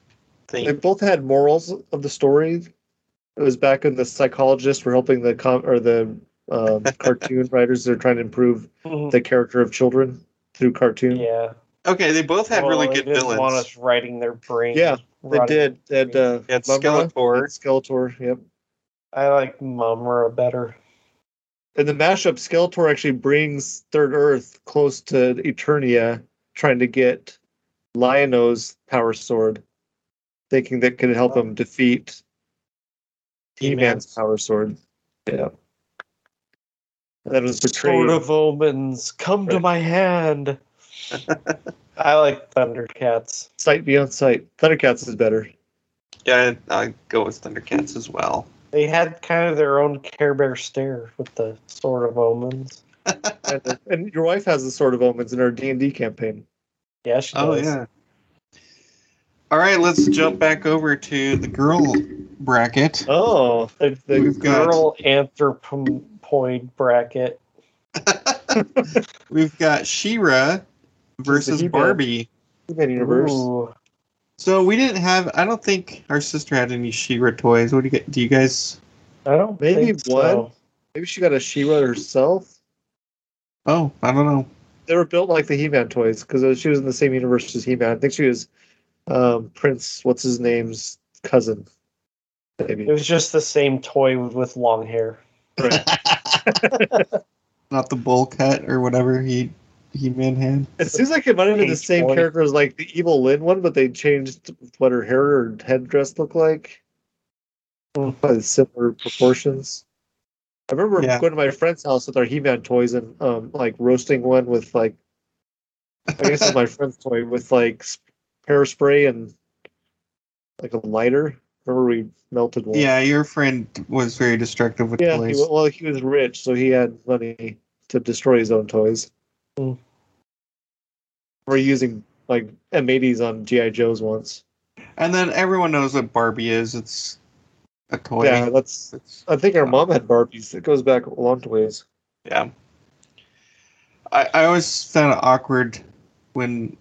think? they both had morals of the story. It was back when the psychologists were helping the com- or the um, cartoon writers. They're trying to improve the character of children through cartoon. yeah. Okay, they both had really Well, good they didn't villains. Want us writing their brain? Yeah, They did. They had uh, You had Skeletor. and Skeletor. Yep. I like Mumm-Ra better. In the mashup, Skeletor actually brings Third Earth close to Eternia, trying to get Lion-O's power sword, thinking that could help him defeat He-Man's power sword. Yeah. And that was betrayed. Sword of Omens, come to my hand. I like Thundercats. Sight beyond sight. Thundercats is better. Yeah, I go with Thundercats as well. They had kind of their own Care Bear stare with the Sword of Omens. and, and your wife has the Sword of Omens in her D and D campaign. Yeah, she Oh does. yeah. All right, let's jump back over to the girl bracket. Oh, The, the We've got- girl anthropoid bracket. We've got She-Ra versus He-Man. Barbie. He-Man universe. Ooh. So we didn't have. I don't think our sister had any She-Ra toys. What do you get? Do you guys? I don't Maybe think one. so. Maybe she got a She-Ra herself. Oh, I don't know. They were built like the He-Man toys because she was in the same universe as He-Man. I think she was um, Prince. What's his name's cousin? Maybe. It was just the same toy with, with long hair. Not the bowl cut or whatever he he man had. It seems like it might have been the same boy. character as like the Evil Lynn one, but they changed what her hair or headdress looked like. Probably similar proportions. I remember Yeah. going to my friend's house with our He-Man toys and um like roasting one with like I guess it's my friend's toy with like s- hairspray and like a lighter. Remember we melted one? Yeah, your friend was very destructive with Yeah, toys. wa- well, he was rich, so he had money to destroy his own toys. Hmm. We're using like M80s on GI Joes once. And then everyone knows what Barbie is. It's a toy. Yeah, that's. It's- I think our mom had Barbies. It goes back a long ways. yeah. I, I always found it awkward when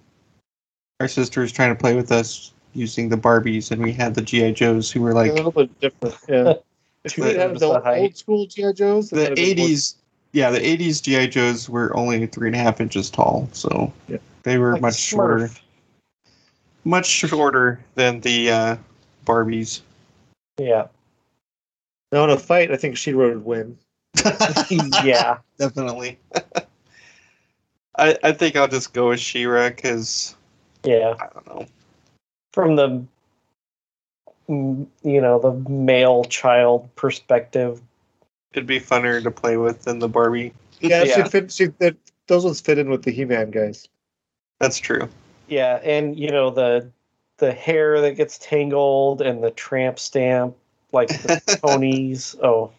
our sister was trying to play with us using the Barbies and we had the G.I. Joes who were a like little bit different. Yeah. if you Two had have the the old school GI Joes, the would've been more- 80s. Yeah, the 80s G.I. Joes were only three and a half inches tall. So Yeah. they were Like much shorter. Much shorter than the uh, Barbies. Yeah. Now in a fight, I think she would win. yeah. Definitely. I, I think I'll just go with She-Ra because Yeah. I don't know. From the you know, the male child perspective. It'd be funner to play with than the Barbie. Yeah, Yeah. she fit. She that those ones fit in with the He-Man guys. That's true. Yeah, and you know the the hair that gets tangled and the tramp stamp like the ponies. Oh,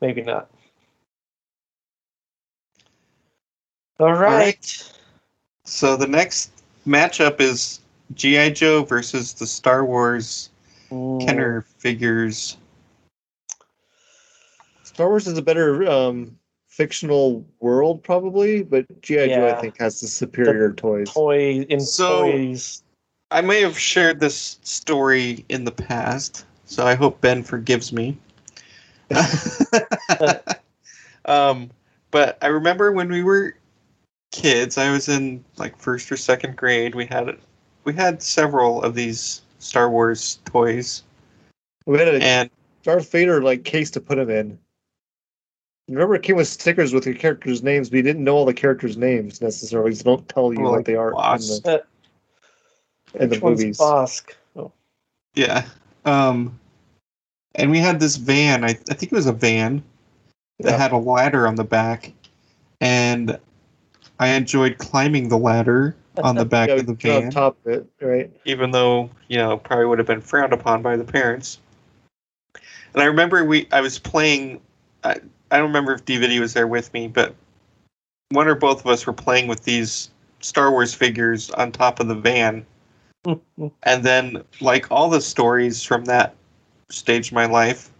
maybe not. All right. right. So the next matchup is G.I. Joe versus the Star Wars Ooh. Kenner figures. Star Wars is a better um, fictional world, probably, but GI Joe, I think, has the superior toys. toy in So- toys. I may have shared this story in the past, so I hope Ben forgives me. um, but I remember when we were kids, I was in like first or second grade. We had we had several of these Star Wars toys, We had a and Darth Vader like case to put them in. Remember, it came with stickers with your characters' names, but you didn't know all the characters' names necessarily. They don't tell you Well, what like they are in the, in the Which one's movies. Bossk? Oh, yeah, um, and we had this van. I, I think it was a van that Yeah. had a ladder on the back, and I enjoyed climbing the ladder on the back Yeah, of the get on van. top of it, right? even though you know probably would have been frowned upon by the parents. And I remember we I was playing. I, I don't remember if D'Viddy was there with me, but one or both of us were playing with these Star Wars figures on top of the van. and then, like all the stories from that stage of my life,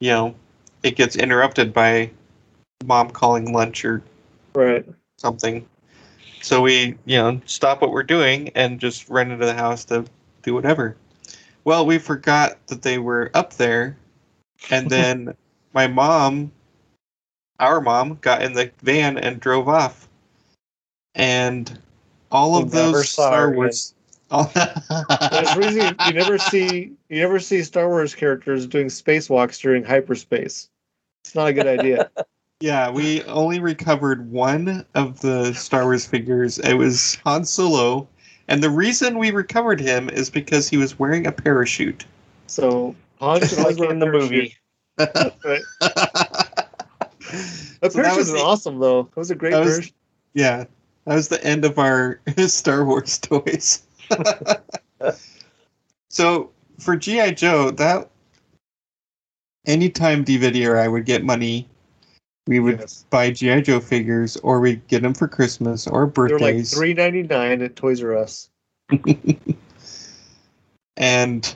you know, it gets interrupted by mom calling lunch or Right. something. So we, you know, stop what we're doing and just run into the house to do whatever. Well, we forgot that they were up there, and then my mom, our mom, got in the van and drove off, and all of We never those Star. Wars. all- There's reason you never see you never see Star Wars characters doing spacewalks during hyperspace. It's not a good idea. Yeah, we only recovered one of the Star Wars figures. It was Han Solo, and the reason we recovered him is because he was wearing a parachute. So Han Just should like in the a parachute. movie. Right. So A that parachute was was the- awesome though. That was a great That was- Yeah, that was the end of our Star Wars toys. so for GI Joe, that anytime D'Viddy or I would get money, we would Yes. buy GI Joe figures, or we'd get them for Christmas or birthdays. They were like three ninety nine at Toys R Us. and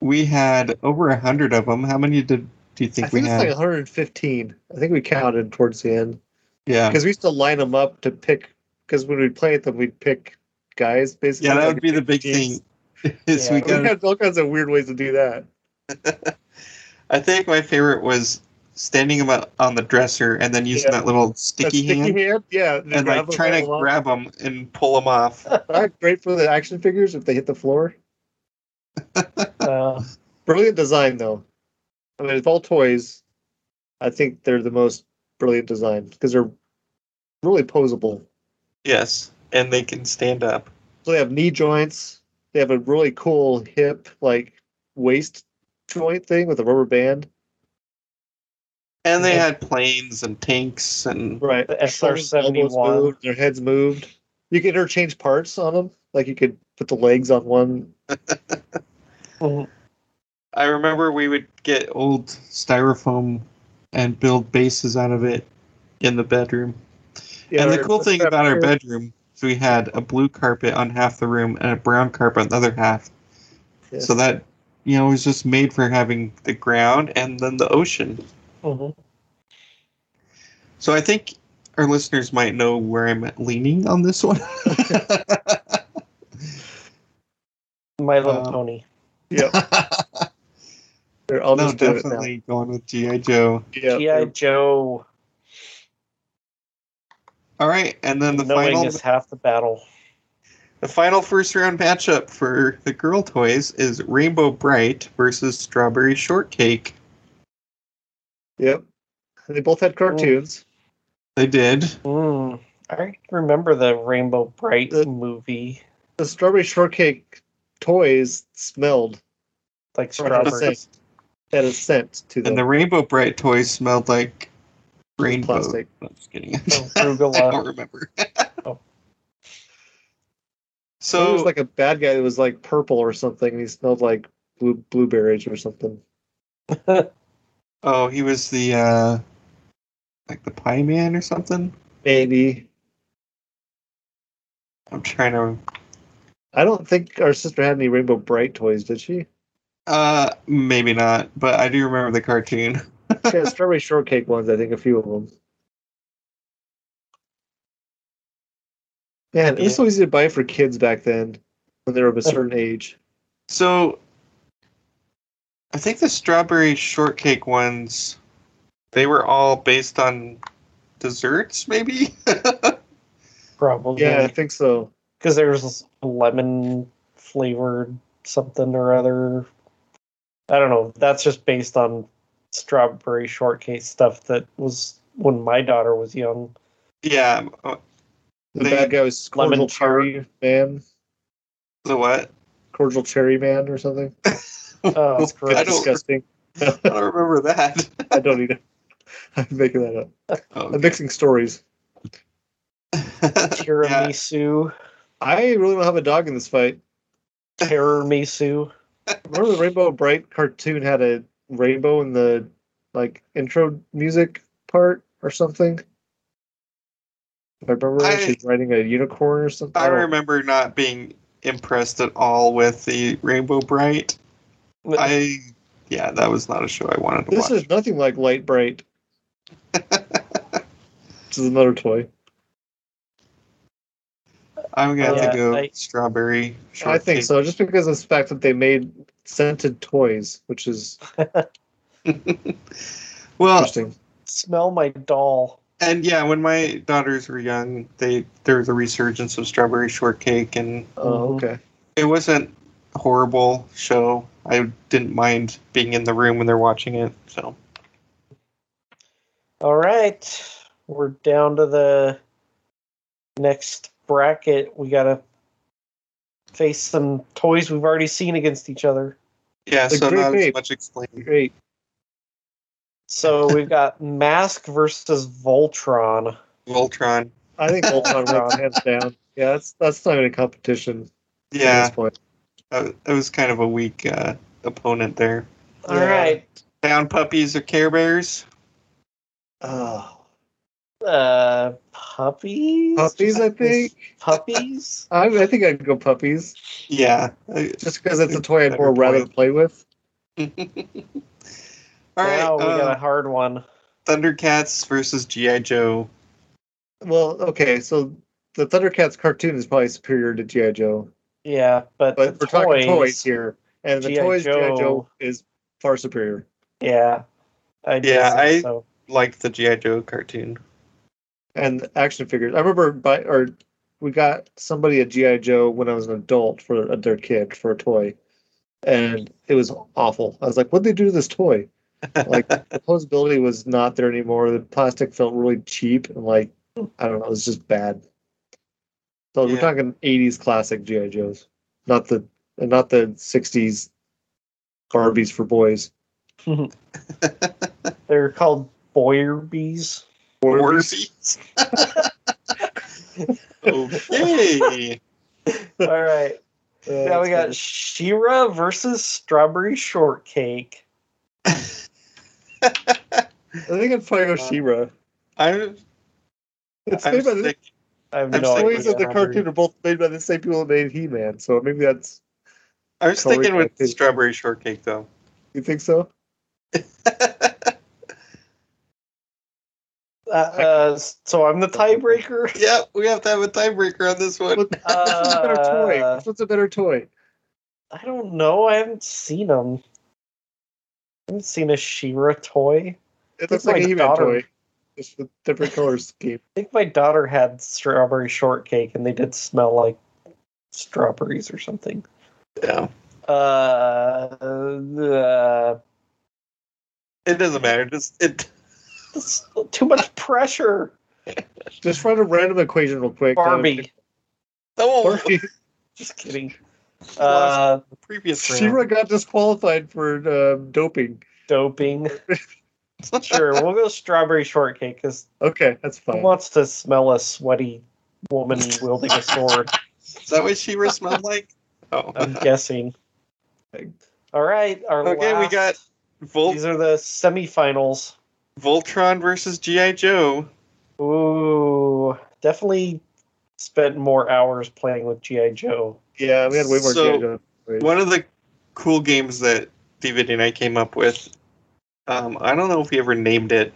we had over a hundred of them. How many did do you think, I think we had? like 115. I think we counted towards the end yeah, because we used to line them up to pick. Because when we play with them, we'd pick guys basically. yeah, that like would be the big teams. thing. Is Yeah. we We got had all kinds of weird ways to do that. I think my favorite was standing them up on the dresser and then using Yeah. that little That sticky, sticky hand, hand, yeah, and like trying to grab them and pull them off. Great for the action figures if they hit the floor. Uh, Brilliant design though. I mean, it's all toys. I think they're the most brilliant design because they're really posable. yes, and they can stand up. So they have knee joints. They have a really cool hip, like waist joint thing with a rubber band. And they Yeah. had planes and tanks and Right. The Their shoulders, elbows SR-71. moved, Their heads moved. You could interchange parts on them. Like you could put the legs on one. I remember we would get old styrofoam and build bases out of it in the bedroom. Yeah, and the cool thing about our bedroom is we had a blue carpet on half the room and a brown carpet on the other half. Yes. So that you know was just made for having the ground and then the ocean. Mhm. So I think our listeners might know where I'm leaning on this one. My Little Um, Pony. Yep. They're- I'll no, just do it definitely going with GI Joe. Yeah. G.I. Joe. All right, and then the Knowing final is half the battle. the final first round matchup for the girl toys is Rainbow Brite versus Strawberry Shortcake. Yep. They both had cartoons. They did. Mm. I remember the Rainbow Brite The- movie, The strawberry shortcake toys smelled like Right, that's strawberries. had a scent to them. And the Rainbow Brite toys smelled like rainbow. Plastic. No, I'm just kidding. Oh, I don't remember. Oh. So it was like a bad guy that was like purple or something, and he smelled like blue blueberries or something. oh, he was the uh like the Pie Man or something. Maybe I'm trying to. I don't think our sister had any Rainbow Brite toys, did she? Uh, maybe not, but I do remember the cartoon. Had strawberry shortcake ones. I think a few of them. Man, it was so easy to buy for kids back then when they were of a certain age. So, I think the strawberry shortcake ones, they were all based on desserts, maybe. Probably. Yeah, I think so. Because there's lemon flavored something or other. I don't know. That's just based on strawberry shortcake stuff that was when my daughter was young. yeah. uh, The They- bad guy was Lemon cordial cherry man, The what? cordial cherry man or something. Oh, That's gross. I don't, disgusting. I don't remember that. I don't either. I'm making that up. Oh, I'm mixing stories. yeah. Tiramisu, I really don't have a dog in this fight. tiramisu. Remember the Rainbow Brite cartoon had a rainbow in the like intro music part or something? I remember right, I- she's riding a unicorn or something. I remember not being impressed at all with the Rainbow Brite. I yeah, that was not a show I wanted to This watch. This is nothing like Lite-Brite. this is another toy. I'm gonna have Yeah, to go I- strawberry. I think shortcake. so, just because of the fact that they made scented toys, which is well, interesting. Smell my doll. and yeah, when my daughters were young, they there was a resurgence of strawberry shortcake, and Oh, mm-hmm. okay. it wasn't a horrible show. I didn't mind being in the room when they're watching it. So All right, we're down to the next bracket. We gotta face some toys we've already seen against each other. yeah, The so not as much explaining. Great. So we've got MASK versus Voltron. Voltron. I think Voltron hands down. Yeah, that's that's not even a competition at Yeah, this point. Uh, it was kind of a weak uh, opponent there. All right, Pound puppies or Care Bears? Oh, uh, puppies. puppies, I think. Puppies. I, I think I'd go puppies, Yeah. I- just because it's a toy I'd more rather play with. All right. now we got uh, a hard one. Thundercats versus GI Joe. Well, okay, so the Thundercats cartoon is probably superior to GI Joe, Yeah, but, but we're talking toys, toys here, and the G.I. toys GI Joe- Joe is far superior. Yeah, I Yeah, I- so. Like the GI Joe cartoon. and action figures. I remember by or we got somebody a GI Joe when I was an adult for their kid for a toy, and it was awful. I was like, "What'd they do to this toy?" Like the posability was not there anymore. The plastic felt really cheap and like I don't know, it was just bad. So we're talking '80s classic GI Joes, not the not the '60s Barbies for boys. They're called Boyerbees. Orbeez. okay. All right. Uh, now we got that's She-Ra versus Strawberry Shortcake. I think I'd probably go She-Ra. I'm, It's I'm made by the sick. I have I'm no saying toys idea. of the cartoon are both made by the same people that made He-Man, so maybe that's. I was thinking with Correct. strawberry shortcake though. You think so? Uh, uh, so I'm the tiebreaker. yeah, we have to have a tiebreaker on this one. What- Which one's a better toy? Uh, Which one's a better toy? I don't know. I haven't seen them. I haven't seen a She-Ra toy. It looks my like a He-Man daughter- toy, just with different color scheme. I think my daughter had strawberry shortcake, and they did smell like strawberries or something. Yeah. Uh, uh It doesn't matter. Just it. it's too much pressure. Just find a random equation real quick. uh, Barbie. Oh, Barbie. Just kidding. Uh, previous She-Ra round. got disqualified for um, doping. doping. Sure, we'll go strawberry shortcake because Okay, that's who fine. wants to smell a sweaty woman wielding a sword? Is that what She smelled like? Oh. I'm guessing. All right, our Okay, we got Volt These are the semifinals. Voltron versus GI Joe. Oh. Ooh, definitely spent more hours playing with GI Joe. Yeah, we had way more So, G.I. Joe toys. One of the cool games that D'Viddy and I came up with. Um, I don't know if we ever named it,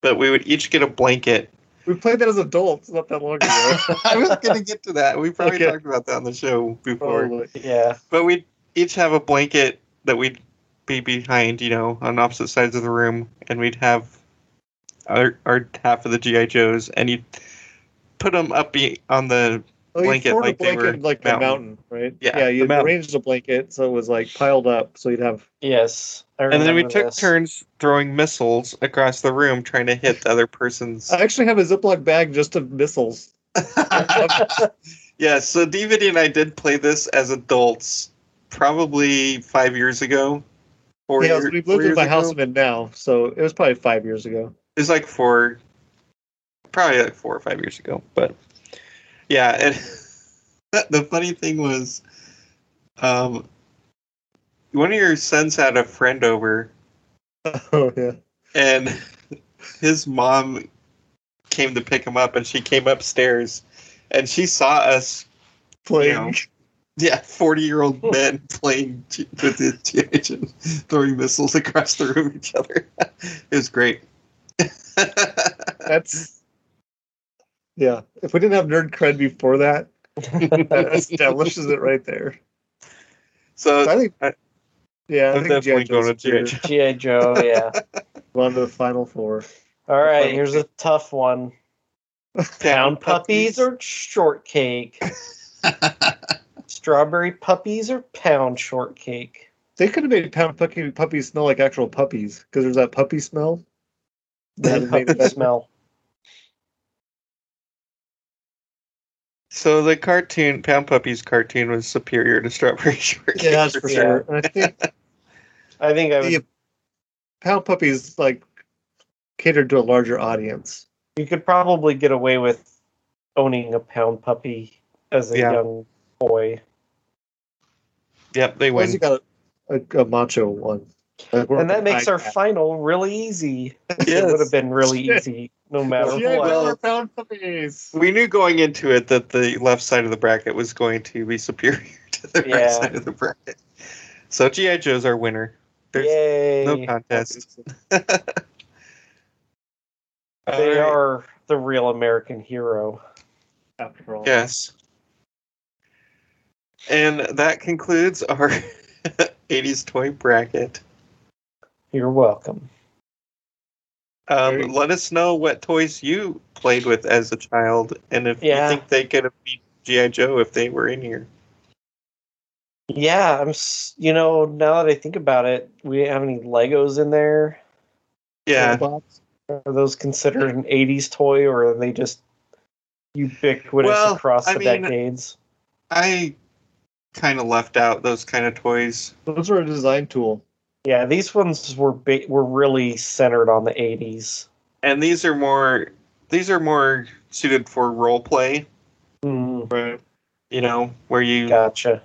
but we would each get a blanket. We played that as adults not that long ago. I was gonna get to that. We probably Okay. talked about that on the show before. Probably. Yeah, But we'd each have a blanket that we'd be behind, you know, on opposite sides of the room, and we'd have our, our half of the GI Joes, and you'd put them up be, on the Oh, Blanket formed like a they were like the mountain. mountain, right? Yeah, yeah. You arranged a blanket so it was like piled up, so you'd have. yes. I and then we took this. turns throwing missiles across the room trying to hit the other person's I actually have a Ziploc bag just of missiles. yeah so D'Viddy and i did play this as adults probably five years ago four yeah, years, we four lived in my ago. house I'm in now, so it was probably five years ago. it was like four probably like four or five years ago but yeah and the funny thing was um one of your sons had a friend over Oh yeah. and his mom came to pick him up and she came upstairs and she saw us Playing. know, yeah 40 year old men playing with the GH and throwing missiles across the room at each other it was great That's. Yeah. If we didn't have nerd cred before that, that establishes it right there. So So I think, I- yeah, I I'm think definitely G.I. Going to G.I. Joe. GI Joe. Yeah. On to the final four. All right. Here's a tough one. Pound puppies or shortcake? Strawberry puppies or pound shortcake? They could have made pound puppy puppies smell like actual puppies because there's that puppy smell. That That puppy that- smell. So the cartoon, Pound Puppies cartoon, was superior to Strawberry Shortcake. Yeah, that's for Yeah. sure. And I think I think I would. the pound puppies like catered to a larger audience. You could probably get away with owning a pound puppy as a Yeah. young boy. Yep, they Unless win. you got a, a, a macho one. Like, And that makes our iPad. final really easy. It would have been really Shit. easy no matter G.I. what. Joe pound puppies. We knew going into it that the left side of the bracket was going to be superior to the right side of the bracket. So GI Joe's our winner. There's Yay. no contest. they Alright. are the real American hero. After all, Yes. And that concludes our 80s toy bracket. You're welcome. Um, Very- let us know what toys you played with as a child, and if Yeah. you think they could have beat GI Joe if they were in here. Yeah, I'm. You know, now that I think about it, we didn't have any Legos in there. Yeah, Robots. Are those considered an '80s toy, or are they just ubiquitous Well, across I the mean- decades? I kind of left out those kind of toys. Those were a design tool. Yeah, these ones were ba- were really centered on the '80s. and these are more these are more suited for role play Mm, Right. you know where you gotcha.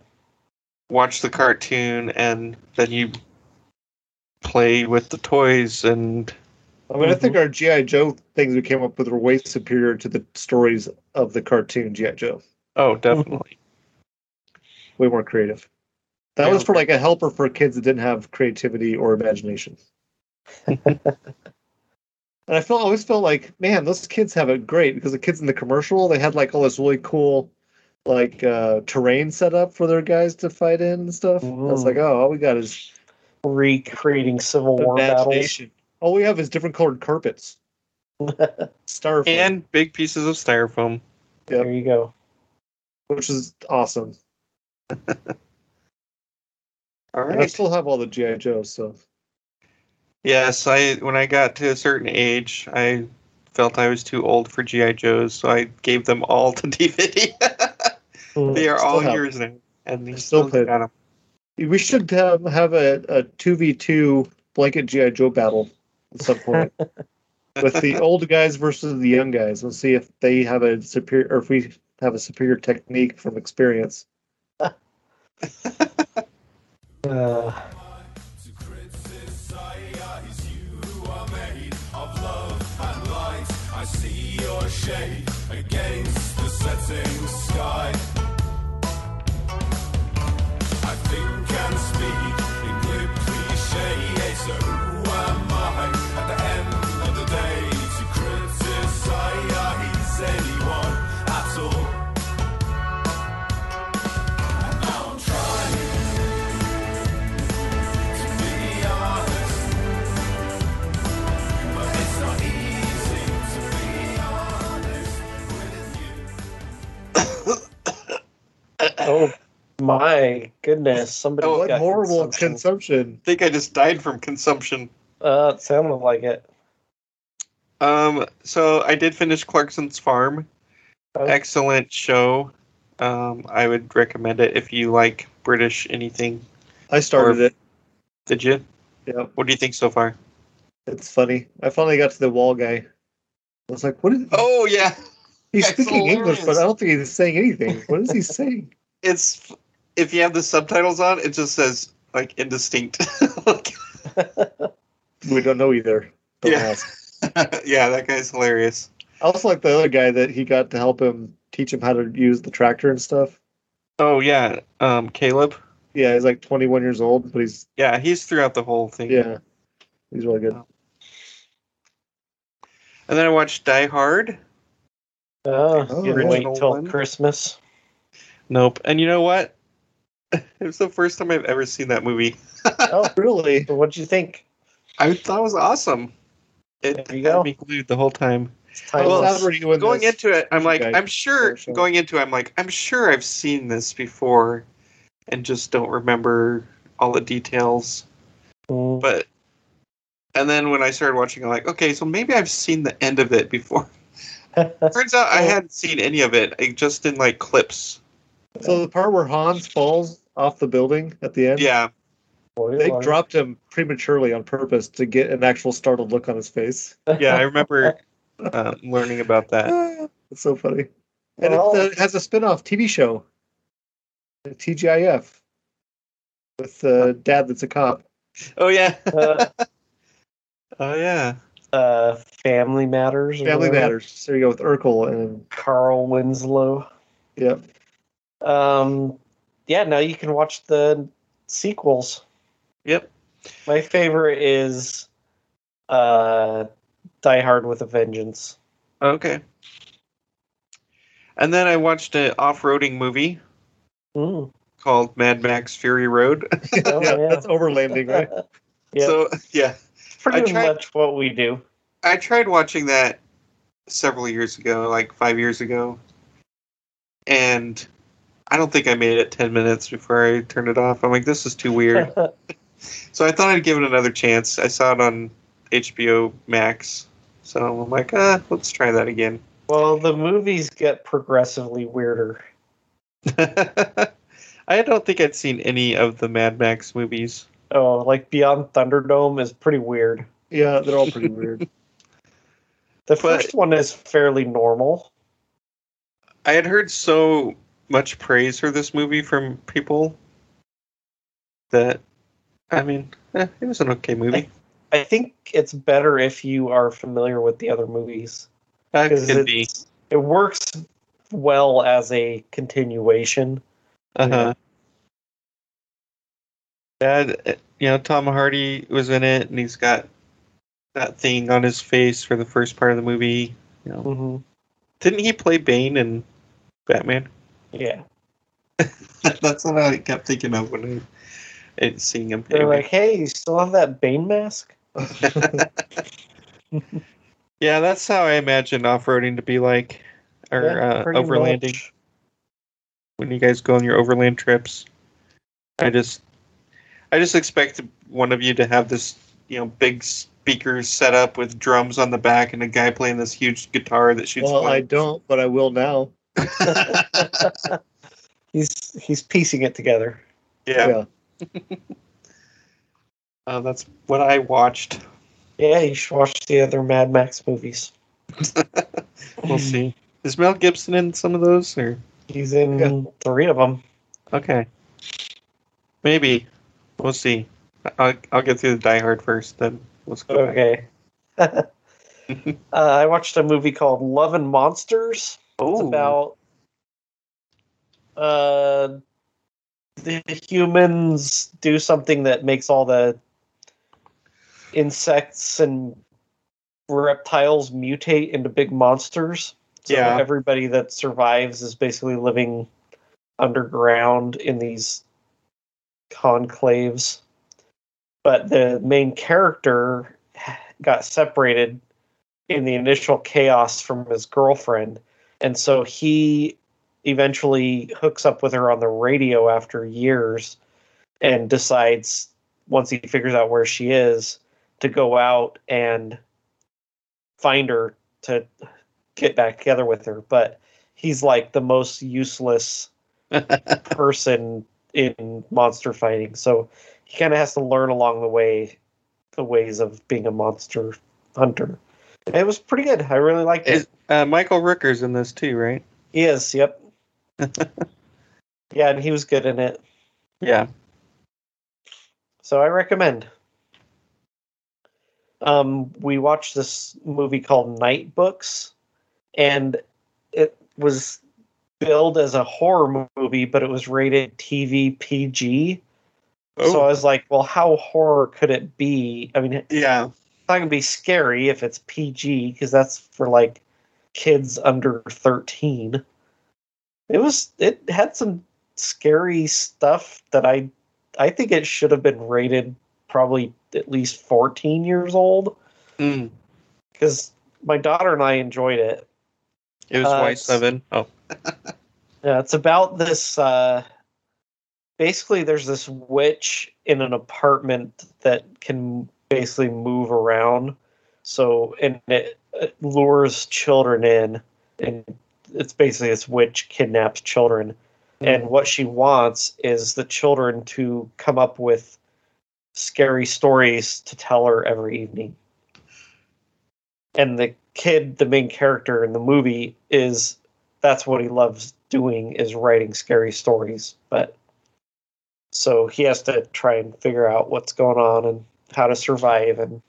Watch the cartoon and then you play with the toys and I mean, I think mhm. our GI Joe things we came up with were way superior to the stories of the cartoon GI Joe. oh definitely Way more creative. That Yeah. was for like a helper for kids that didn't have creativity or imagination. and I felt always felt like, man, those kids have it great because the kids in the commercial they had like all this really cool like uh terrain set up for their guys to fight in and stuff. I was like, oh, all we got is Recreating Civil War battles. All we have is different colored carpets. Styrofoam, and big pieces of styrofoam There you go. which is awesome. all And I still have all the GI Joes, so yes i when i got to a certain age i felt i was too old for gi joes so i gave them all to D'Viddy They are all have- yours now and you still still play got 'em. we should have, have a, a 2v2 blanket GI Joe battle at some point with the old guys versus the young guys. We'll see if they have a superior or if we have a superior technique from experience. Uh, oh my goodness! Somebody Oh, what got horrible consumption. consumption. i think i just died from consumption Uh, it sounded like it. Um, so I did finish Clarkson's Farm. Oh. Excellent show. Um, I would recommend it if you like British anything. I started Or- it. Did you? Yeah, What do you think so far? it's funny. I finally got to the wall guy. I was like, what is Oh yeah, he's that's speaking English, but. I don't think he's saying anything. What is he saying? it's if you have the subtitles on, it just says like indistinct. Like, We don't know either. Don't Yeah. ask. yeah, that guy's hilarious. I also like the other guy that he got to help him teach him how to use the tractor and stuff. Oh yeah, um, Caleb. Yeah, he's like 21 years old, but he's Yeah, he's throughout the whole thing. yeah, he's really good. And then I watched Die Hard. Oh, Oh, you wait till one. Christmas. Nope. And you know what? It was the first time I've ever seen that movie. Oh, Really? so what'd you think? I thought it was awesome. It There you had go. me glued the whole time. Well, timeless. now we're doing going this. into it, I'm like, I'm sure. show. Going into it, I'm like, I'm sure I've seen this before, and just don't remember all the details. Mm. But and then when I started watching, I'm like, okay, so maybe I've seen the end of it before. Turns out I hadn't seen any of it. I just in like clips. So the part where Hans falls off the building at the end, Yeah, they dropped him prematurely on purpose to get an actual startled look on his face. yeah, I remember um, learning about that. It's so funny. And Well- it, uh, has a spin-off TV show, TGIF, with the dad that's a cop. Oh yeah, uh, oh yeah. uh, Family Matters. Family whatever. Matters. There you go with Urkel and Carl Winslow. yep. Um, yeah, now you can watch the sequels. Yep. My favorite is uh, Die Hard with a Vengeance. Okay. And then I watched an off-roading movie Mm. called Mad Max Fury Road. Oh, yeah, yeah. that's overlanding, right? Yeah, So yeah, pretty I tried- much what we do. I tried watching that several years ago, like five years ago, and I don't think I made it ten minutes before I turned it off. I'm like, this is too weird. so I thought I'd give it another chance. I saw it on HBO Max, so I'm like, ah, let's try that again. well, the movies get progressively weirder. I don't think I'd seen any of the Mad Max movies. Oh, like Beyond Thunderdome is pretty weird. Yeah, they're all pretty weird. The But- first one is fairly normal. I had heard so much praise for this movie from people that, I mean, eh, it was an okay movie. I think it's better if you are familiar with the other movies That could be. it works well as a continuation. Uh huh. Yeah, uh, you know, Tom Hardy was in it, and he's got that thing on his face for the first part of the movie. You know, hmm didn't he play Bane in Batman? Yeah, That's what I kept thinking of when I, I seeing him. they're Anyway. like, "Hey, you still have that Bane mask?" yeah, that's how I imagine off-roading to be like, or Yeah, uh, overlanding. much. when you guys go on your overland trips. I just I just expect one of you to have this, you know, big speakers set up with drums on the back and a guy playing this huge guitar that shoots well, I don't, but I will now. He's he's piecing it together. yeah, uh, that's what I watched. Yeah, you should watch the other Mad Max movies. We'll see. Is Mel Gibson in some of those or He's in Yeah. three of them. okay? Maybe. We'll see. I'll I'll get through the Die Hard first, then let's go. Okay. uh, I watched a movie called Love and Monsters. It's Oh. about uh, the humans do something that makes all the insects and reptiles mutate into big monsters. So Yeah. everybody that survives is basically living underground in these conclaves. But the main character got separated in the initial chaos from his girlfriend. And so he eventually hooks up with her on the radio after years and decides, once he figures out where she is, to go out and find her to get back together with her. But he's like the most useless person in monster fighting. So he kind of has to learn along the way the ways of being a monster hunter. It was pretty good. I really liked it. Uh, Michael Rooker's in this too, right? He is, yep. yeah, and he was good in it. Yeah. So I recommend. Um, we watched this movie called Nightbooks, and it was billed as a horror movie, but it was rated TV PG. Oh. So I was like, well, how horror could it be? I mean, Yeah. Not gonna be scary if it's PG because that's for like kids under thirteen. It was it had some scary stuff that I I think it should have been rated probably at least 14 years old Mm. because my daughter and I enjoyed it. It was Uh, Y seven. Oh, Yeah, it's about this. Uh, basically, there's this witch in an apartment that can basically move around. So, and it, it lures children in, and it's basically this witch kidnaps children. Mm-hmm. And what she wants is the children to come up with scary stories to tell her every evening. And the kid, the main character in the movie, is that's what he loves doing is writing scary stories. But so he has to try and figure out what's going on and how to survive and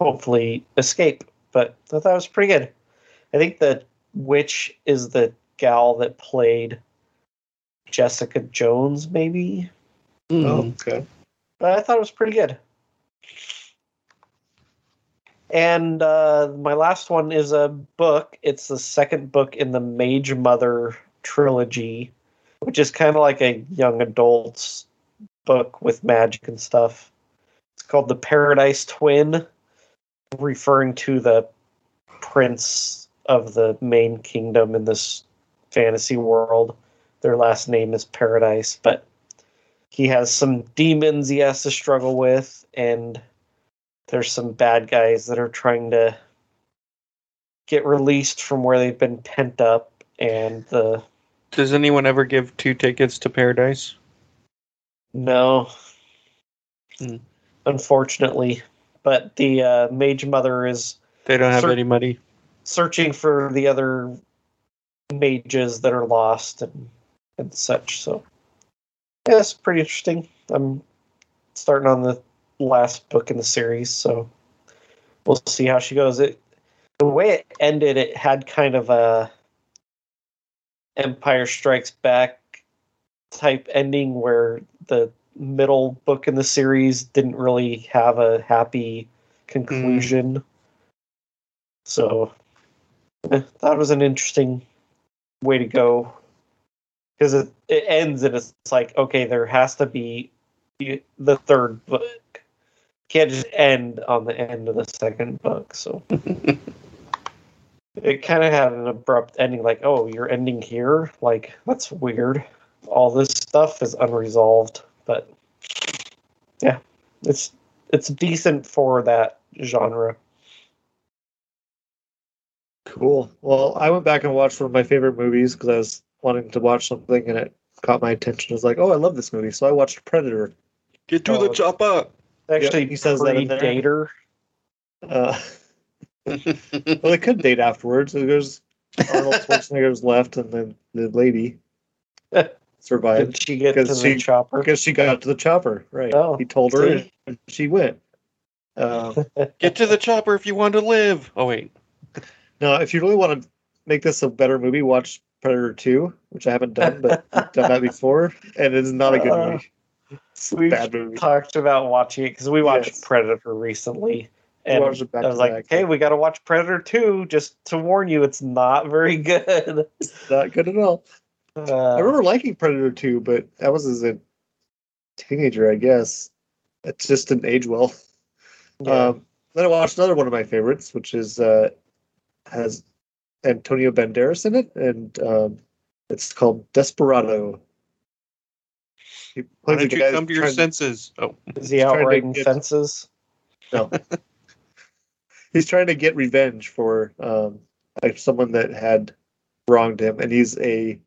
hopefully escape. But I thought it was pretty good. I think the witch is the gal that played Jessica Jones, maybe. Mm. Oh, okay. But I thought it was pretty good. And uh, my last one is a book. It's the second book in the Mage Mother trilogy, which is kind of like a young adult's book with magic and stuff. It's called The Paradise Twin, referring to the prince of the main kingdom in this fantasy world. Their last name is Paradise, but he has some demons he has to struggle with, and there's some bad guys that are trying to get released from where they've been pent up, and the Does anyone ever give two tickets to Paradise? no, Hmm. Unfortunately, but the uh, mage mother is They don't have Cer- any money. searching for the other mages that are lost and and such. So yeah, it's pretty interesting. I'm starting on the last book in the series, so we'll see how she goes. It the way it ended, it had kind of a Empire Strikes Back type ending where the middle book in the series didn't really have a happy conclusion. So eh, I thought it was an interesting way to go. Because it, it ends and it's like okay there has to be the third book. Can't just end on the end of the second book so. It kind of had an abrupt ending like oh you're ending here? Like that's weird. All this stuff is unresolved but yeah it's it's decent for that genre Cool. Well, I went back and watched one of my favorite movies because I was wanting to watch something and it caught my attention. I was like, oh, I love this movie. So I watched Predator. Get to Oh. the chopper. actually he says that in there. Predator. Uh, well, they could date afterwards. There's Arnold Schwarzenegger's left and then the lady survived Did she get to the she- chopper? because she got to the chopper. Right. Oh, he told her see? and she went. Um, Get to the chopper if you want to live. Oh wait. now, if you really want to make this a better movie, watch Predator 2, which I haven't done, but I've done that before. And it is not a good Uh, movie. It's a We've bad movie. talked about watching it because we watched Yes. Predator recently. And watched it back I was like, back. hey, we got to watch Predator 2 just to warn you, it's not very good. It's not good at all. I Uh, remember liking Predator 2, but that was as a teenager, I guess. It just didn't age well. yeah. Um, then I watched another one of my favorites, which is uh, has Antonio Banderas in it, and um, it's called Desperado. He Why plays don't you come to your senses? Oh, Is he he's out trying to riding get- fences? No. he's trying to get revenge for um, like someone that had wronged him, and he's a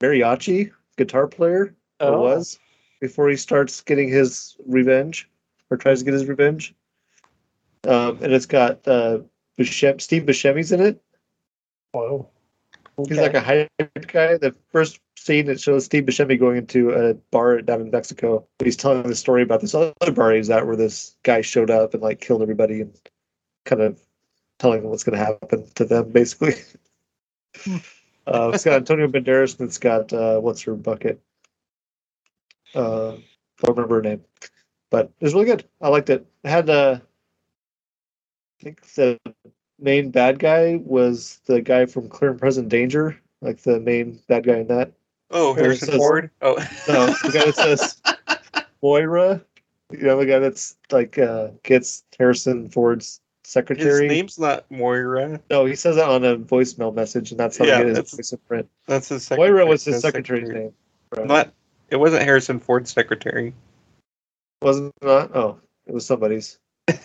mariachi guitar player. Oh. was before he starts getting his revenge or tries to get his revenge. Um, and it's got uh, Buscem- Steve Buscemi's in it. Whoa. He's like a hype guy. The first scene it shows Steve Buscemi going into a bar down in Mexico. He's telling the story about this other bar he's at where this guy showed up and like killed everybody and kind of telling them what's going to happen to them basically. Uh, it's got Antonio Banderas and it's got uh, what's her bucket. Uh, don't remember her name, but it was really good. I liked it. It had uh, I think the main bad guy was the guy from Clear and Present Danger. like the main bad guy in that. Oh, Where it Harrison says- Ford. Oh, No, the guy that says Moira. You know, the guy that's like uh, gets Harrison Ford's his name's not Moira. No, he says that on a voicemail message, and that's how Yeah, he get his that's- voice in print. That's his secretary. Moira was his His secretary's secretary. name. Right. Not. It wasn't Harrison Ford's secretary. Wasn't it not? Oh, it was somebody's.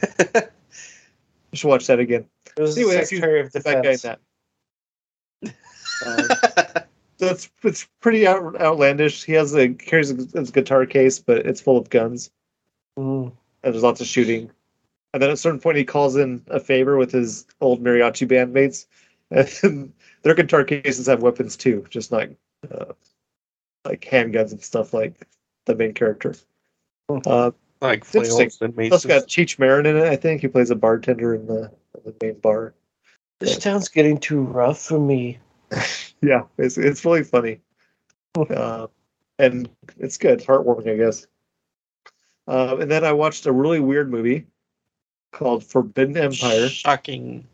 You should watch that again. It was Anyway, the Secretary of The bad guy in Defense. that. Um, so it's it's pretty out, outlandish. He has a carries a, his guitar case, but it's full of guns Mm. and there's lots of shooting. And then at a certain point, he calls in a favor with his old mariachi bandmates, and their guitar cases have weapons too, just not uh, like handguns and stuff like the main character. Uh, like It's interesting. flails and it's also got. Cheech Marin in it. I think he plays a bartender in the in the main bar. This town's getting too rough for me. Yeah, it's it's really funny, uh, and it's good, heartwarming, I guess. Uh, and then I watched a really weird movie called Forbidden Empire, Shocking.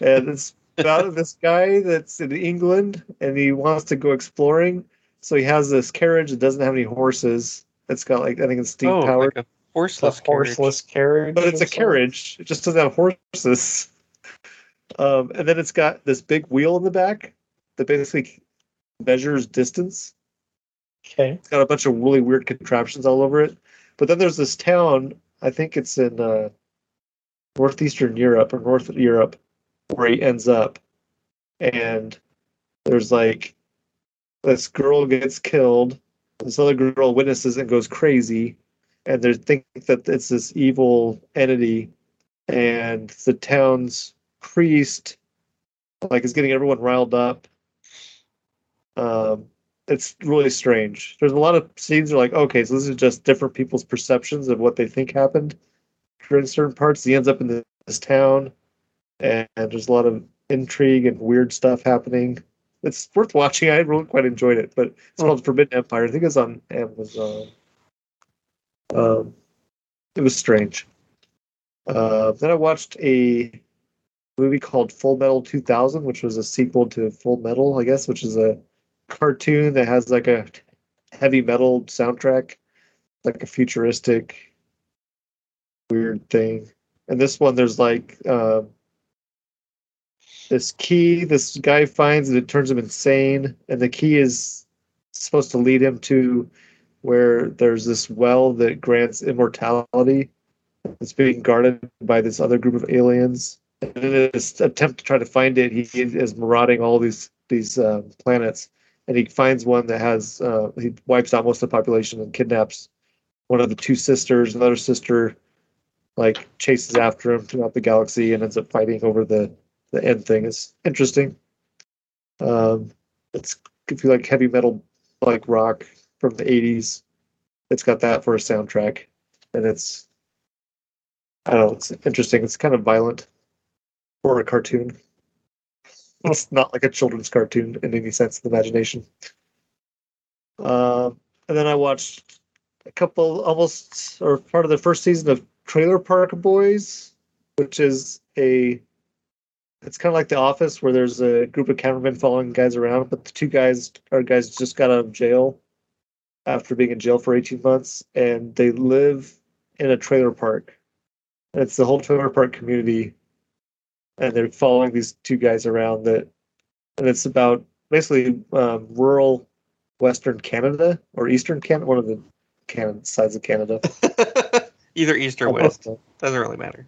and it's about this guy that's in England and he wants to go exploring. So he has this carriage that doesn't have any horses. It's got like I think it's steam oh, powered, like a It's a horseless carriage. horseless carriage. but it's or a carriage. It just doesn't have horses. Um, and then it's got this big wheel in the back that basically measures distance. Okay. It's got a bunch of really weird contraptions all over it. But then there's this town, I think it's in uh, northeastern Europe or North Europe, where he ends up. And there's like this girl gets killed, this other girl witnesses and goes crazy, and they think that it's this evil entity, and the town's priest like is getting everyone riled up. Um, it's really strange. There's a lot of scenes are like, okay, so this is just different people's perceptions of what they think happened during certain parts. He ends up in this town, and, there's a lot of intrigue and weird stuff happening. It's worth watching. I really quite enjoyed it, but it's called Forbidden Empire. I think it's on Amazon. Um, it was strange. Uh, then I watched a movie called Full Metal 2000, which was a sequel to Full Metal, I guess, which is a cartoon that has like a heavy metal soundtrack, like a futuristic weird thing. And this one, there's like uh, this key this guy finds and it turns him insane. And the key is supposed to lead him to where there's this well that grants immortality. It's being guarded by this other group of aliens. And in his attempt to try to find it, he is marauding all these these uh, planets and he finds one that has uh, he wipes out most of the population and kidnaps one of the two sisters. Another sister like chases after him throughout the galaxy and ends up fighting over the the end thing. It's interesting. Um, it's if you like heavy metal like rock from the '80s, it's got that for a soundtrack, and it's I don't know. It's interesting. It's kind of violent for a cartoon. It's not like a children's cartoon in any sense of the imagination. Um, and then I watched a couple, almost or part of the first season of Trailer Park Boys, which is a. It's kind of like The Office, where there's a group of cameramen following guys around, but the two guys are guys just got out of jail after being in jail for 18 months, and they live in a trailer park. And it's the whole trailer park community and they're following these two guys around that and it's about basically um, rural western canada or eastern canada one of the Canada, sides of canada Either east or west. Doesn't really matter.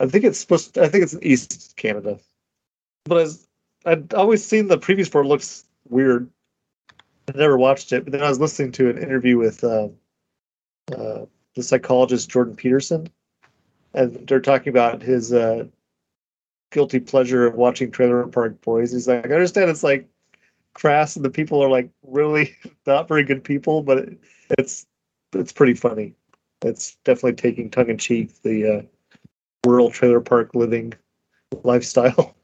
i think it's supposed to, i think it's east canada but as i'd always seen the previous it looks weird i never watched it but then i was listening to an interview with uh, uh, the psychologist jordan peterson and they're talking about his uh, guilty pleasure of watching Trailer Park Boys. He's like, I understand it's like crass and the people are like really not very good people, but it, it's it's pretty funny. It's definitely taking tongue in cheek the uh, rural trailer park living lifestyle,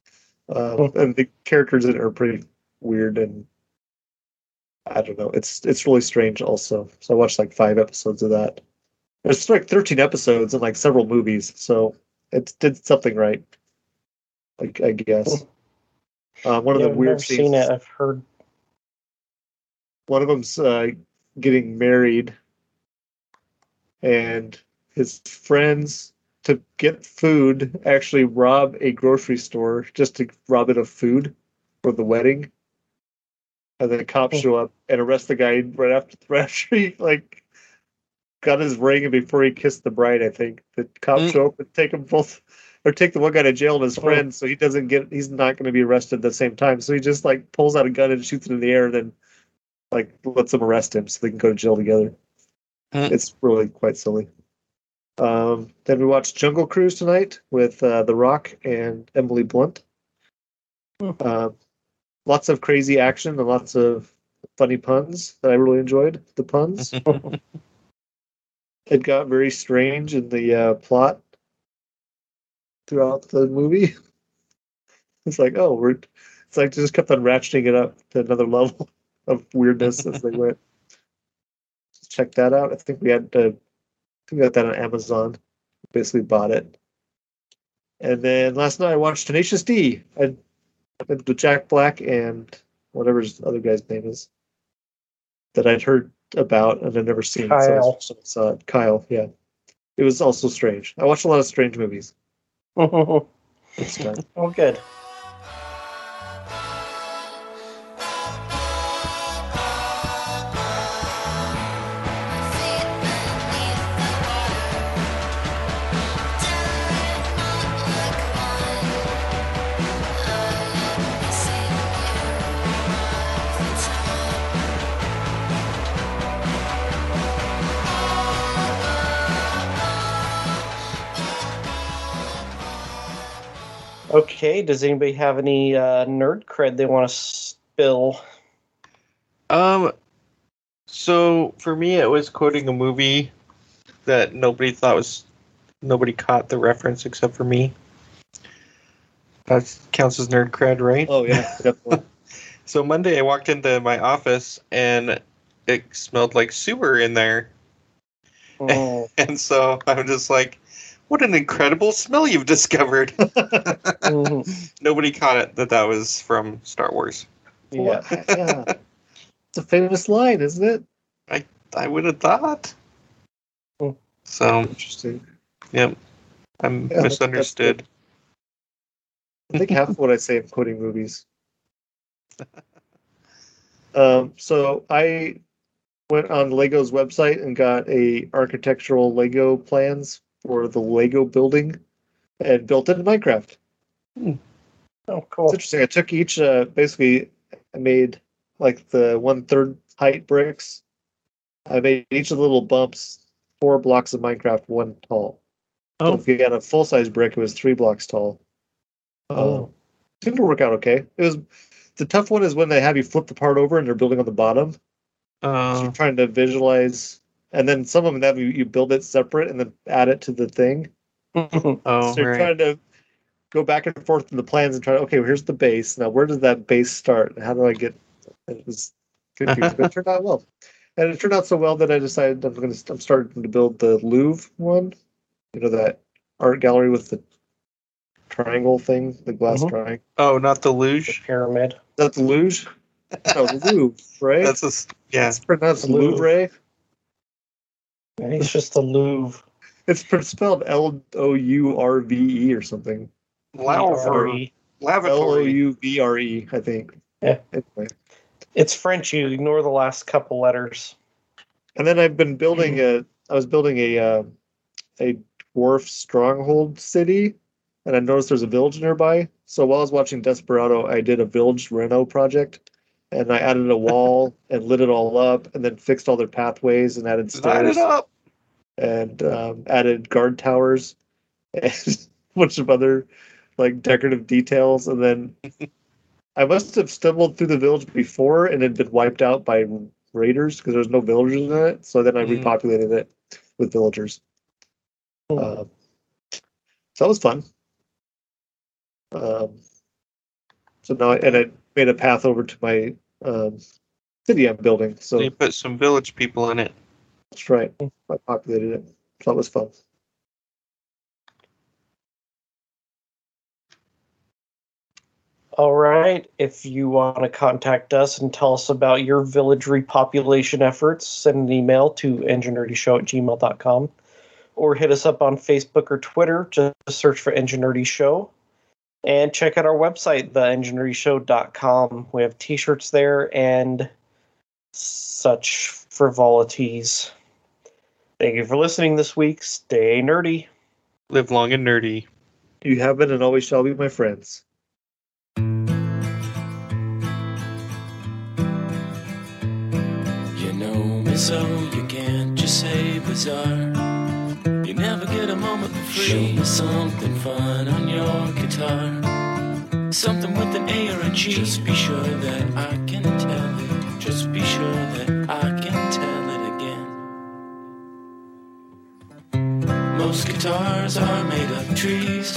uh, and the characters in it are pretty weird and I don't know. It's it's really strange. Also, so I watched like five episodes of that. It's like 13 episodes and like several movies, so it did something right. I, I guess. Uh, one of Yeah, the I've weird never scenes. seen it. I've heard. one of them's uh, getting married and his friends to get food actually rob a grocery store just to rob it of food for the wedding and then the cops Hmm. show up and arrest the guy right after right after he like got his ring and before he kissed the bride i think the cops Mm. show up and take them both or take the one guy to jail and his Oh. friend so he doesn't get he's not going to be arrested at the same time so he just like pulls out a gun and shoots it in the air then like lets them arrest him so they can go to jail together. Mm. It's really quite silly. Um, then we watched Jungle Cruise tonight with uh, The Rock and Emily Blunt. Mm. Uh, lots of crazy action and lots of funny puns that I really enjoyed. The puns. it got very strange in the uh, plot throughout the movie. It's like, oh, we're. It's like just kept on ratcheting it up to another level of weirdness as they went. Just check that out. I think we had. Uh, I think we got that on Amazon. Basically, bought it. And then last night I watched Tenacious D. I with Jack Black and whatever his other guy's name is that I'd heard about and I'd never seen. So I Kyle. saw it. Kyle, yeah. It was also strange. I watched a lot of strange movies. Oh, This time. good. Okay. Does anybody have any uh, nerd cred they want to spill? Um, so for me, it was quoting a movie that nobody thought was nobody caught the reference except for me. That counts as nerd cred, right? Oh yeah, definitely. So Monday, I walked into my office and it smelled like sewer in there, Oh, and so I'm just like, "What an incredible smell you've discovered!" mhm. nobody caught it that that was from Star Wars. yeah. yeah. It's a famous line, isn't it? I I would have thought. Hmm. So, Interesting. yep, I'm Yeah, misunderstood. I think half of what I say I'm quoting movies. Um, so I went on Lego's website and got a architectural Lego plans for the Lego building and built it in Minecraft. Oh, cool. It's interesting. I took each uh, basically I made like the one third height bricks. I made each of the little bumps four blocks of Minecraft one tall. So Oh. if you had a full size brick, it was three blocks tall. Oh. Um, seemed to work out okay. It was the tough one is when they have you flip the part over and they're building on the bottom. So Uh, you're trying to visualize, and then some of them have you, you build it separate and then add it to the thing. oh, so you're right. trying to go back and forth in the plans and try to okay, well, here's the base. Now where does that base start? And how do I get? It was confusing, but it turned out well. And it turned out so well that I decided I'm going to I'm starting to build the Louvre one. You know that art gallery with the triangle thing, the glass Mhm. triangle. Oh, not the luge. Pyramid. That's the Luge. No, the Louvre, right? That's a, yeah. It's pronounced Louvre. Louvre. He's just a Louvre. It's spelled L O U R V E or something. Lavatory. L O Lavatory. U V R E, I think. Yeah. Anyway. It's French. You ignore the last couple letters. And then I've been building a. I was building a uh, a dwarf stronghold city, and I noticed there's a village nearby. So while I was watching Desperado, I did a village reno project, and I added a wall and lit it all up, and then fixed all their pathways and added stairs it up. and um, added guard towers and a bunch of other like decorative details. And then I must have stumbled through the village before and had been wiped out by raiders because there was no villagers in it. So then I Mm. repopulated it with villagers. Um, so that was fun. Um, so now, and I made a path over to my um, city I'm building. So you put some village people in it. that's right. I populated it. So that was fun. All right. If you want to contact us and tell us about your village repopulation efforts, send an email to enginerdyshow at gmail.com or hit us up on Facebook or Twitter. Just search for Engineerdy Show. And check out our website, theengineerdyshow.com. We have t shirts there and such frivolities. Thank you for listening this week. Stay nerdy. Live long and nerdy. You have been and always shall be my friends. You know me so you can't just say bizarre. Get a moment for free. Show me something fun on your guitar. Something with an A or a G. Just be sure that I can tell it. Just be sure that I can tell it again. Most guitars are made of trees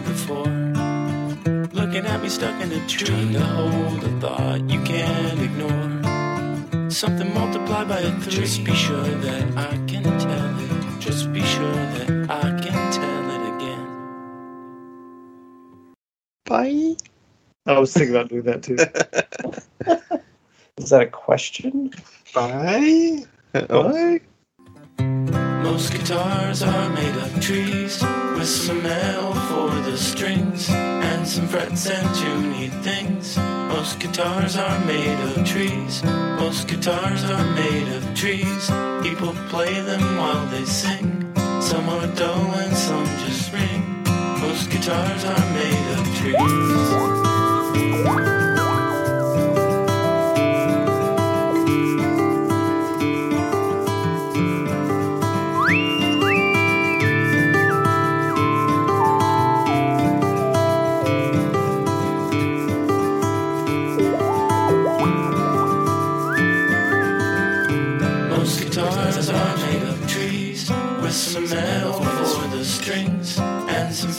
Looking at me stuck in a tree, trying to hold a thought you can't ignore. Something multiplied by a three. Just be sure that I can tell it. Just be sure that I can tell it again. Bye. I was thinking about doing that too. Is that a question? Bye. Bye. Oh. Most guitars are made of trees with some L for the strings and some frets and tuney things. Most guitars are made of trees. Most guitars are made of trees. People play them while they sing. Some are dull and some just ring. Most guitars are made of trees.